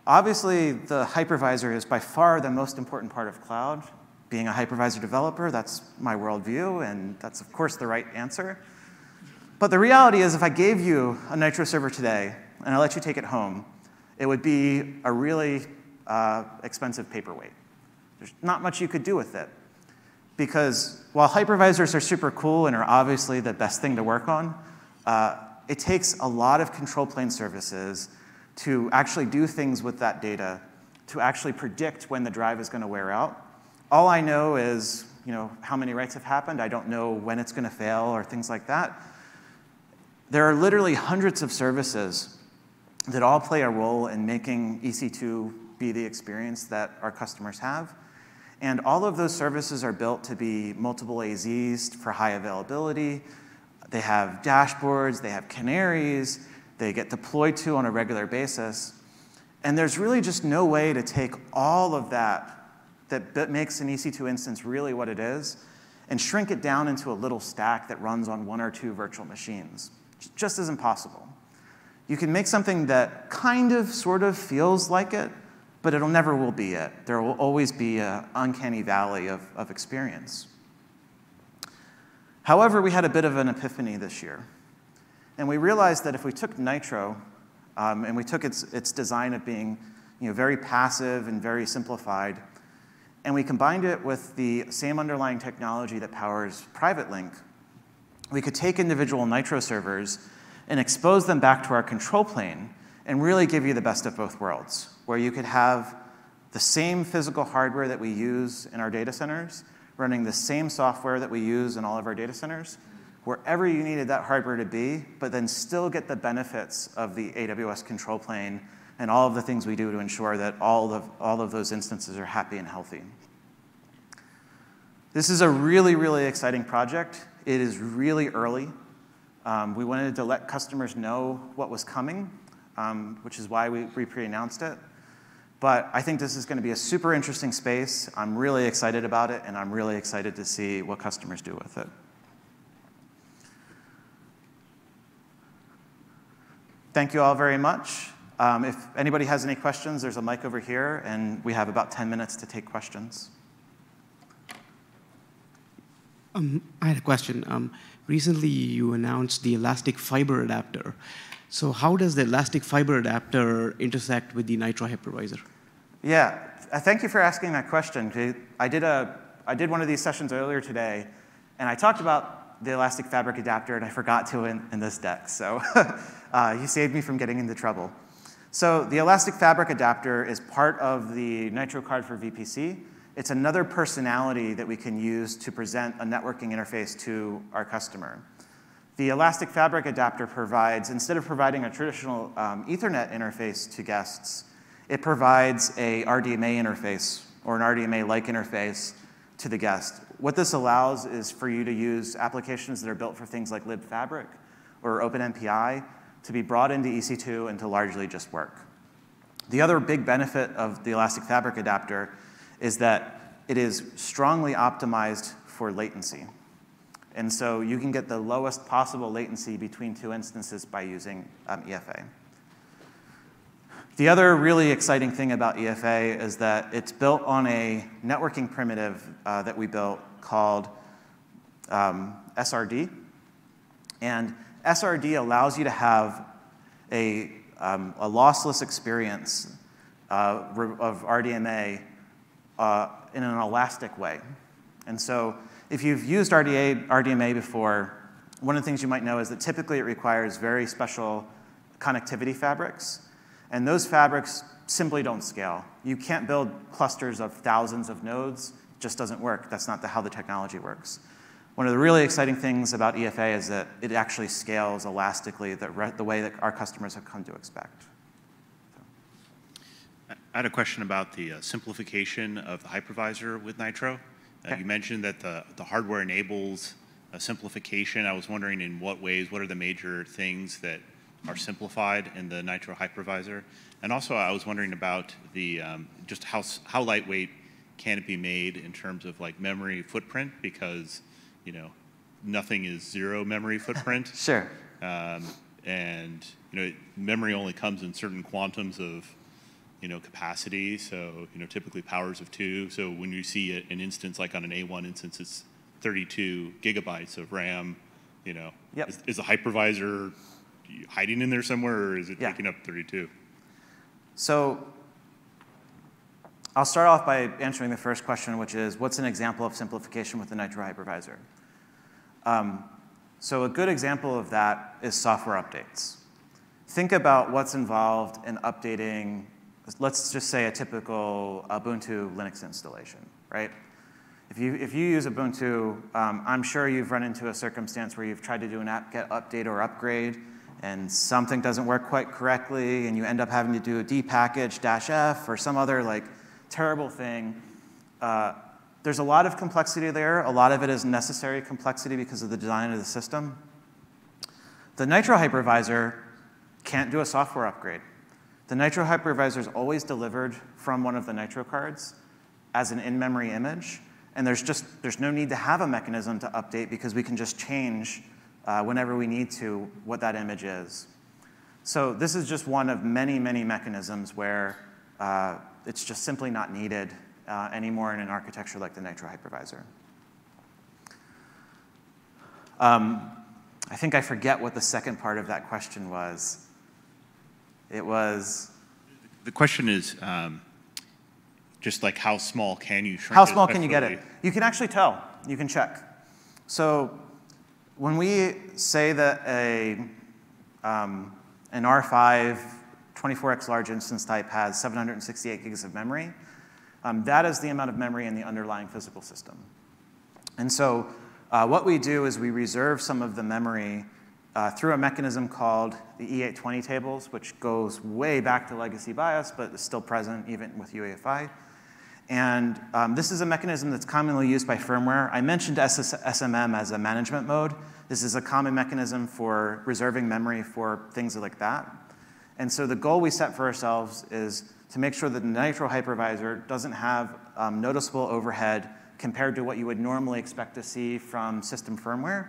Speaker 1: obviously, the hypervisor is by far the most important part of cloud. Being a hypervisor developer, that's my worldview, and that's, of course, the right answer. But the reality is, if I gave you a Nitro server today and I let you take it home, it would be a really uh, expensive paperweight. There's not much you could do with it. Because while hypervisors are super cool and are obviously the best thing to work on, uh, it takes a lot of control plane services to actually do things with that data, to actually predict when the drive is going to wear out. All I know is you know, how many writes have happened. I don't know when it's going to fail or things like that. There are literally hundreds of services that all play a role in making EC2 be the experience that our customers have. And all of those services are built to be multiple AZs for high availability. They have dashboards, they have canaries, they get deployed to on a regular basis. And there's really just no way to take all of that that makes an EC2 instance really what it is and shrink it down into a little stack that runs on one or two virtual machines. It just isn't possible. You can make something that kind of, sort of feels like it, but it'll never will be it. There will always be an uncanny valley of, of experience. However, we had a bit of an epiphany this year. And we realized that if we took Nitro um, and we took its, its design of being you know, very passive and very simplified, and we combined it with the same underlying technology that powers Private Link, we could take individual Nitro servers and expose them back to our control plane and really give you the best of both worlds, where you could have the same physical hardware that we use in our data centers, running the same software that we use in all of our data centers, wherever you needed that hardware to be, but then still get the benefits of the AWS control plane and all of the things we do to ensure that all of, all of those instances are happy and healthy. This is a really, really exciting project. It is really early. Um, we wanted to let customers know what was coming, um, which is why we, we pre-announced it. But I think this is going to be a super interesting space. I'm really excited about it, and I'm really excited to see what customers do with it. Thank you all very much. Um, if anybody has any questions, there's a mic over here, and we have about 10 minutes to take questions.
Speaker 2: Um, I had a question. Um, recently, you announced the elastic fiber adapter. So how does the elastic fiber adapter intersect with the Nitro hypervisor?
Speaker 1: Yeah, uh, thank you for asking that question. I did, a, I did one of these sessions earlier today, and I talked about the elastic fabric adapter, and I forgot to in, in this deck. So uh, you saved me from getting into trouble. So the elastic fabric adapter is part of the Nitro card for VPC. It's another personality that we can use to present a networking interface to our customer. The Elastic Fabric adapter provides, instead of providing a traditional um, Ethernet interface to guests, it provides a RDMA interface or an RDMA-like interface to the guest. What this allows is for you to use applications that are built for things like libfabric or OpenMPI to be brought into EC2 and to largely just work. The other big benefit of the Elastic Fabric adapter is that it is strongly optimized for latency. And so you can get the lowest possible latency between two instances by using um, EFA. The other really exciting thing about EFA is that it's built on a networking primitive uh, that we built called um, SRD. And SRD allows you to have a, um, a lossless experience uh, of RDMA uh, in an elastic way. And so if you've used RDA, RDMA before, one of the things you might know is that typically it requires very special connectivity fabrics. And those fabrics simply don't scale. You can't build clusters of thousands of nodes. It just doesn't work. That's not the, how the technology works. One of the really exciting things about EFA is that it actually scales elastically the, the way that our customers have come to expect.
Speaker 3: I had a question about the uh, simplification of the hypervisor with Nitro. Uh, okay. You mentioned that the, the hardware enables a simplification. I was wondering in what ways, what are the major things that are simplified in the Nitro hypervisor? And also, I was wondering about the um, just how how lightweight can it be made in terms of like memory footprint? Because you know, nothing is zero memory footprint.
Speaker 1: sure.
Speaker 3: Um, and you know, memory only comes in certain quantums of you know capacity. So you know, typically powers of two. So when you see an instance like on an A1 instance, it's 32 gigabytes of RAM. You know,
Speaker 1: yep.
Speaker 3: is, is the hypervisor hiding in there somewhere, or is it yeah. taking up 32?
Speaker 1: So I'll start off by answering the first question, which is what's an example of simplification with the Nitro hypervisor? Um, so a good example of that is software updates. Think about what's involved in updating, let's just say a typical Ubuntu Linux installation, right? If you, if you use Ubuntu, um, I'm sure you've run into a circumstance where you've tried to do an apt-get update or upgrade, and something doesn't work quite correctly, and you end up having to do a dpkg dash F or some other like terrible thing. Uh, there's a lot of complexity there. A lot of it is necessary complexity because of the design of the system. The Nitro hypervisor can't do a software upgrade. The Nitro hypervisor is always delivered from one of the Nitro cards as an in-memory image, and there's just there's no need to have a mechanism to update because we can just change uh, whenever we need to what that image is. So this is just one of many, many mechanisms where uh, it's just simply not needed uh, anymore in an architecture like the Nitro hypervisor. Um, I think I forget what the second part of that question was. It was.
Speaker 3: The question is um, just like how small can you shrink
Speaker 1: How small can you get it? You can actually tell. You can check. So when we say that a, um, an R5 24x large instance type has 768 gigs of memory, um, that is the amount of memory in the underlying physical system. And so uh, what we do is we reserve some of the memory uh, through a mechanism called the E820 tables, which goes way back to legacy BIOS, but is still present even with UEFI. And um, this is a mechanism that's commonly used by firmware. I mentioned SS SMM as a management mode. This is a common mechanism for reserving memory for things like that. And so the goal we set for ourselves is to make sure that the Nitro hypervisor doesn't have um, noticeable overhead compared to what you would normally expect to see from system firmware.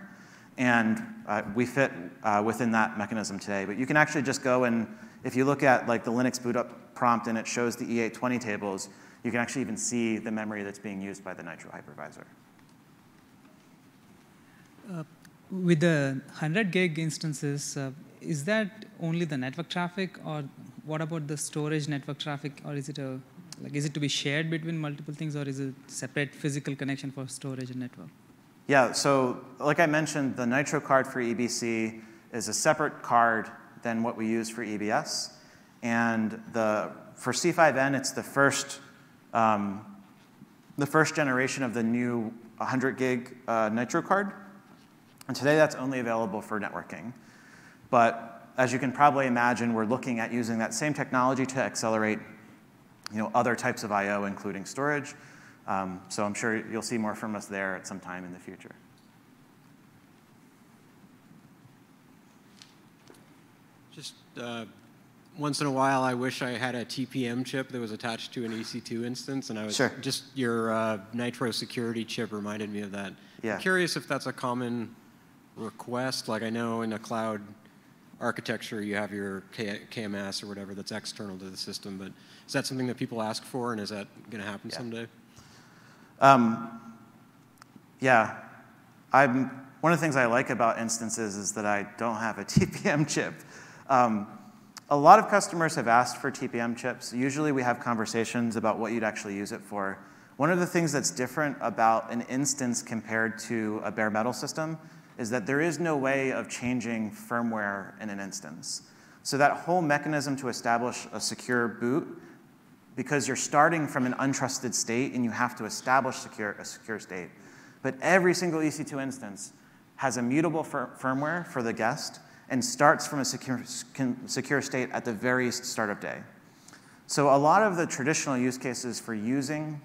Speaker 1: And uh, we fit uh, within that mechanism today. But you can actually just go and, if you look at like the Linux boot up prompt and it shows the E820 tables, you can actually even see the memory that's being used by the Nitro hypervisor.
Speaker 4: Uh, with the 100 gig instances, uh, is that only the network traffic, or what about the storage network traffic, or is it a like is it to be shared between multiple things, or is it separate physical connection for storage and network?
Speaker 1: Yeah. So, like I mentioned, the Nitro card for VPC is a separate card than what we use for EBS, and the for C5N, it's the first um, the first generation of the new 100 gig uh, Nitro card. And today that's only available for networking. But as you can probably imagine, we're looking at using that same technology to accelerate you know, other types of I.O., including storage. Um, so I'm sure you'll see more from us there at some time in the future.
Speaker 5: Just uh, once in a while, I wish I had a TPM chip that was attached to an EC2 instance, and I was
Speaker 1: sure.
Speaker 5: just your uh, Nitro security chip reminded me of that.
Speaker 1: Yeah.
Speaker 5: I'm curious if that's a common request. Like I know in a cloud architecture, you have your K KMS or whatever that's external to the system, but is that something that people ask for, and is that going to happen
Speaker 1: yeah.
Speaker 5: someday?
Speaker 1: Um, yeah, I'm, one of the things I like about instances is that I don't have a TPM chip. Um, a lot of customers have asked for TPM chips. Usually we have conversations about what you'd actually use it for. One of the things that's different about an instance compared to a bare metal system is that there is no way of changing firmware in an instance. So that whole mechanism to establish a secure boot, because you're starting from an untrusted state and you have to establish secure, a secure state. But every single EC2 instance has a mutable fir firmware for the guest and starts from a secure, secure state at the very start of day. So a lot of the traditional use cases for using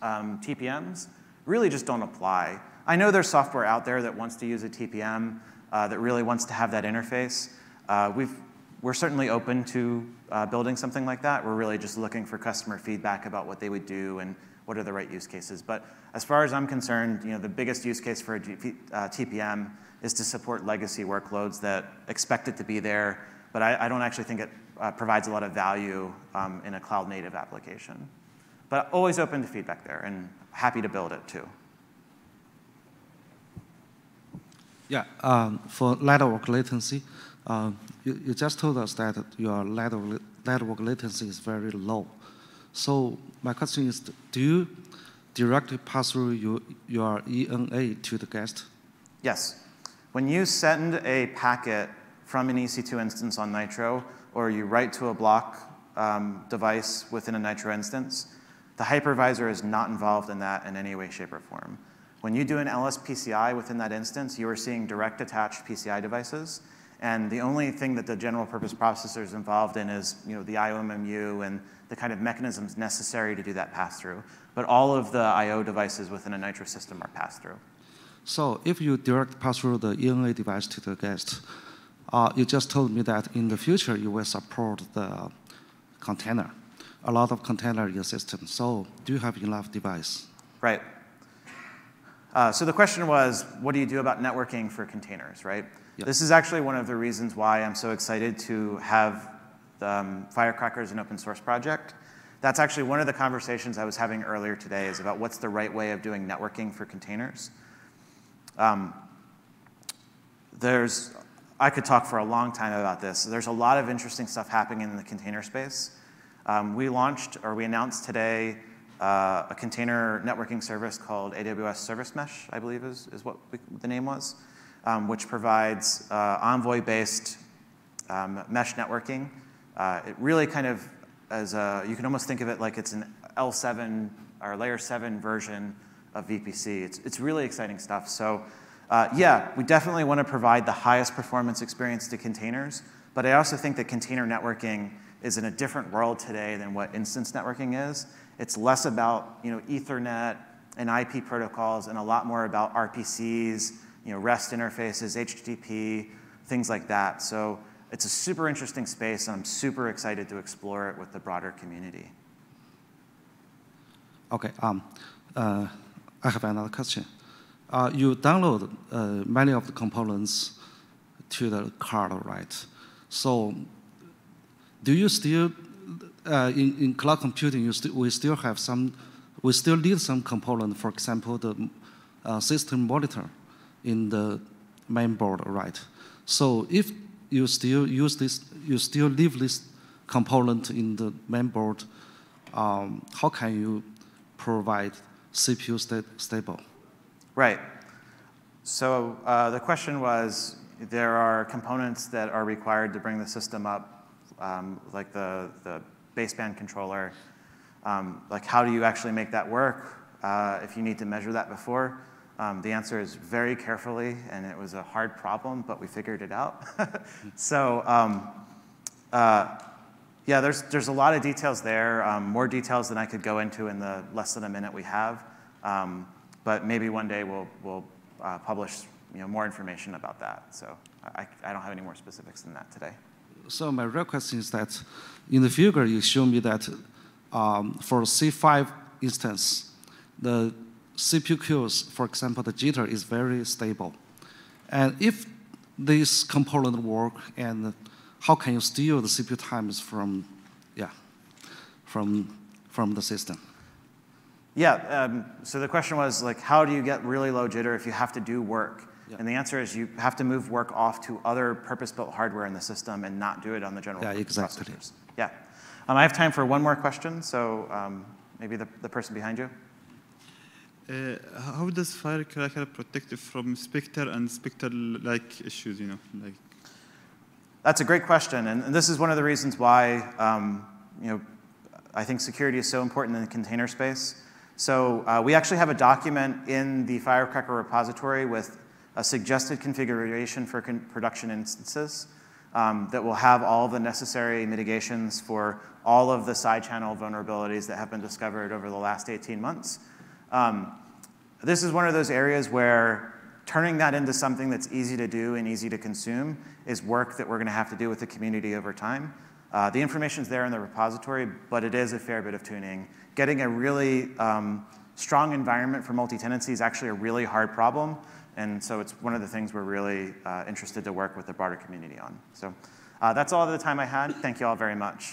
Speaker 1: um, TPMs really just don't apply. I know there's software out there that wants to use a TPM, uh, that really wants to have that interface. Uh, we've, we're certainly open to uh, building something like that. We're really just looking for customer feedback about what they would do and what are the right use cases. But as far as I'm concerned, you know, the biggest use case for a uh, TPM is to support legacy workloads that expect it to be there, but I, I don't actually think it uh, provides a lot of value um, in a cloud native application. But always open to feedback there and happy to build it too.
Speaker 6: Yeah, um, for network latency, uh, you, you, just told us that your network, network latency is very low. So my question is, do you directly pass through your, your ENA to the guest?
Speaker 1: Yes. When you send a packet from an EC2 instance on Nitro, or you write to a block um, device within a Nitro instance, the hypervisor is not involved in that in any way, shape, or form. When you do an LSPCI within that instance, you are seeing direct attached PCI devices. And the only thing that the general purpose processor is involved in is you know, the IOMMU and the kind of mechanisms necessary to do that pass through. But all of the I.O. devices within a Nitro system are pass through.
Speaker 6: So if you direct pass through the ENA device to the guest, uh, you just told me that in the future you will support the container, a lot of container in your system. So do you have enough device?
Speaker 1: Right. Uh, so the question was, what do you do about networking for containers, right? Yep. This is actually one of the reasons why I'm so excited to have um, Firecracker as an open source project. That's actually one of the conversations I was having earlier today is about what's the right way of doing networking for containers. Um, there's, I could talk for a long time about this. There's a lot of interesting stuff happening in the container space. Um, we launched, or we announced today, uh, a container networking service called AWS Service Mesh, I believe is, is what we, the name was, um, which provides uh, Envoy-based um, mesh networking. Uh, it really kind of, as a, you can almost think of it like it's an L7 or layer 7 version of VPC. It's, it's really exciting stuff. So uh, yeah, we definitely want to provide the highest performance experience to containers, but I also think that container networking is in a different world today than what instance networking is. It's less about you know, Ethernet and IP protocols and a lot more about RPCs, you know, REST interfaces, HTTP, things like that. So it's a super interesting space, and I'm super excited to explore it with the broader community.
Speaker 6: Okay, um, uh, I have another question. Uh, you download uh, many of the components to the card, right? So do you still uh, in, in cloud computing, st we still have some, we still need some component, for example, the uh, system monitor in the main board, right? So if you still use this, you still leave this component in the main board, um, how can you provide CPU sta stable?
Speaker 1: Right. So uh, the question was, there are components that are required to bring the system up, um, like the, the baseboard controller. Um, like how do you actually make that work uh, if you need to measure that before? Um, the answer is very carefully, and it was a hard problem, but we figured it out. so um, uh, yeah, there's, there's a lot of details there, um, more details than I could go into in the less than a minute we have. Um, but maybe one day we'll, we'll uh, publish you know, more information about that. So I, I don't have any more specifics than that today.
Speaker 6: So my real question is that in the figure, you show me that um, for C5 instance, the queues, for example, the jitter is very stable. And if this component work, and how can you steal the CPU times from, yeah, from, from the system?
Speaker 1: Yeah, um, so the question was like, how do you get really low jitter if you have to do work? Yeah. And the answer is you have to move work off to other purpose-built hardware in the system and not do it on the general
Speaker 6: yeah, exactly.
Speaker 1: processors. Yeah. Um, I have time for one more question, so um, maybe the, the person behind you.
Speaker 7: Uh, how does Firecracker protect it from Spectre and Spectre-like issues, you know? Like
Speaker 1: That's a great question, and, and this is one of the reasons why um, you know, I think security is so important in the container space. So uh, we actually have a document in the Firecracker repository with a suggested configuration for con production instances um, that will have all the necessary mitigations for all of the side channel vulnerabilities that have been discovered over the last 18 months. Um, this is one of those areas where turning that into something that's easy to do and easy to consume is work that we're going to have to do with the community over time. Uh, the information's there in the repository, but it is a fair bit of tuning. Getting a really um, strong environment for multi-tenancy is actually a really hard problem, and so it's one of the things we're really uh, interested to work with the broader community on. So uh, that's all the time I had. Thank you all very much.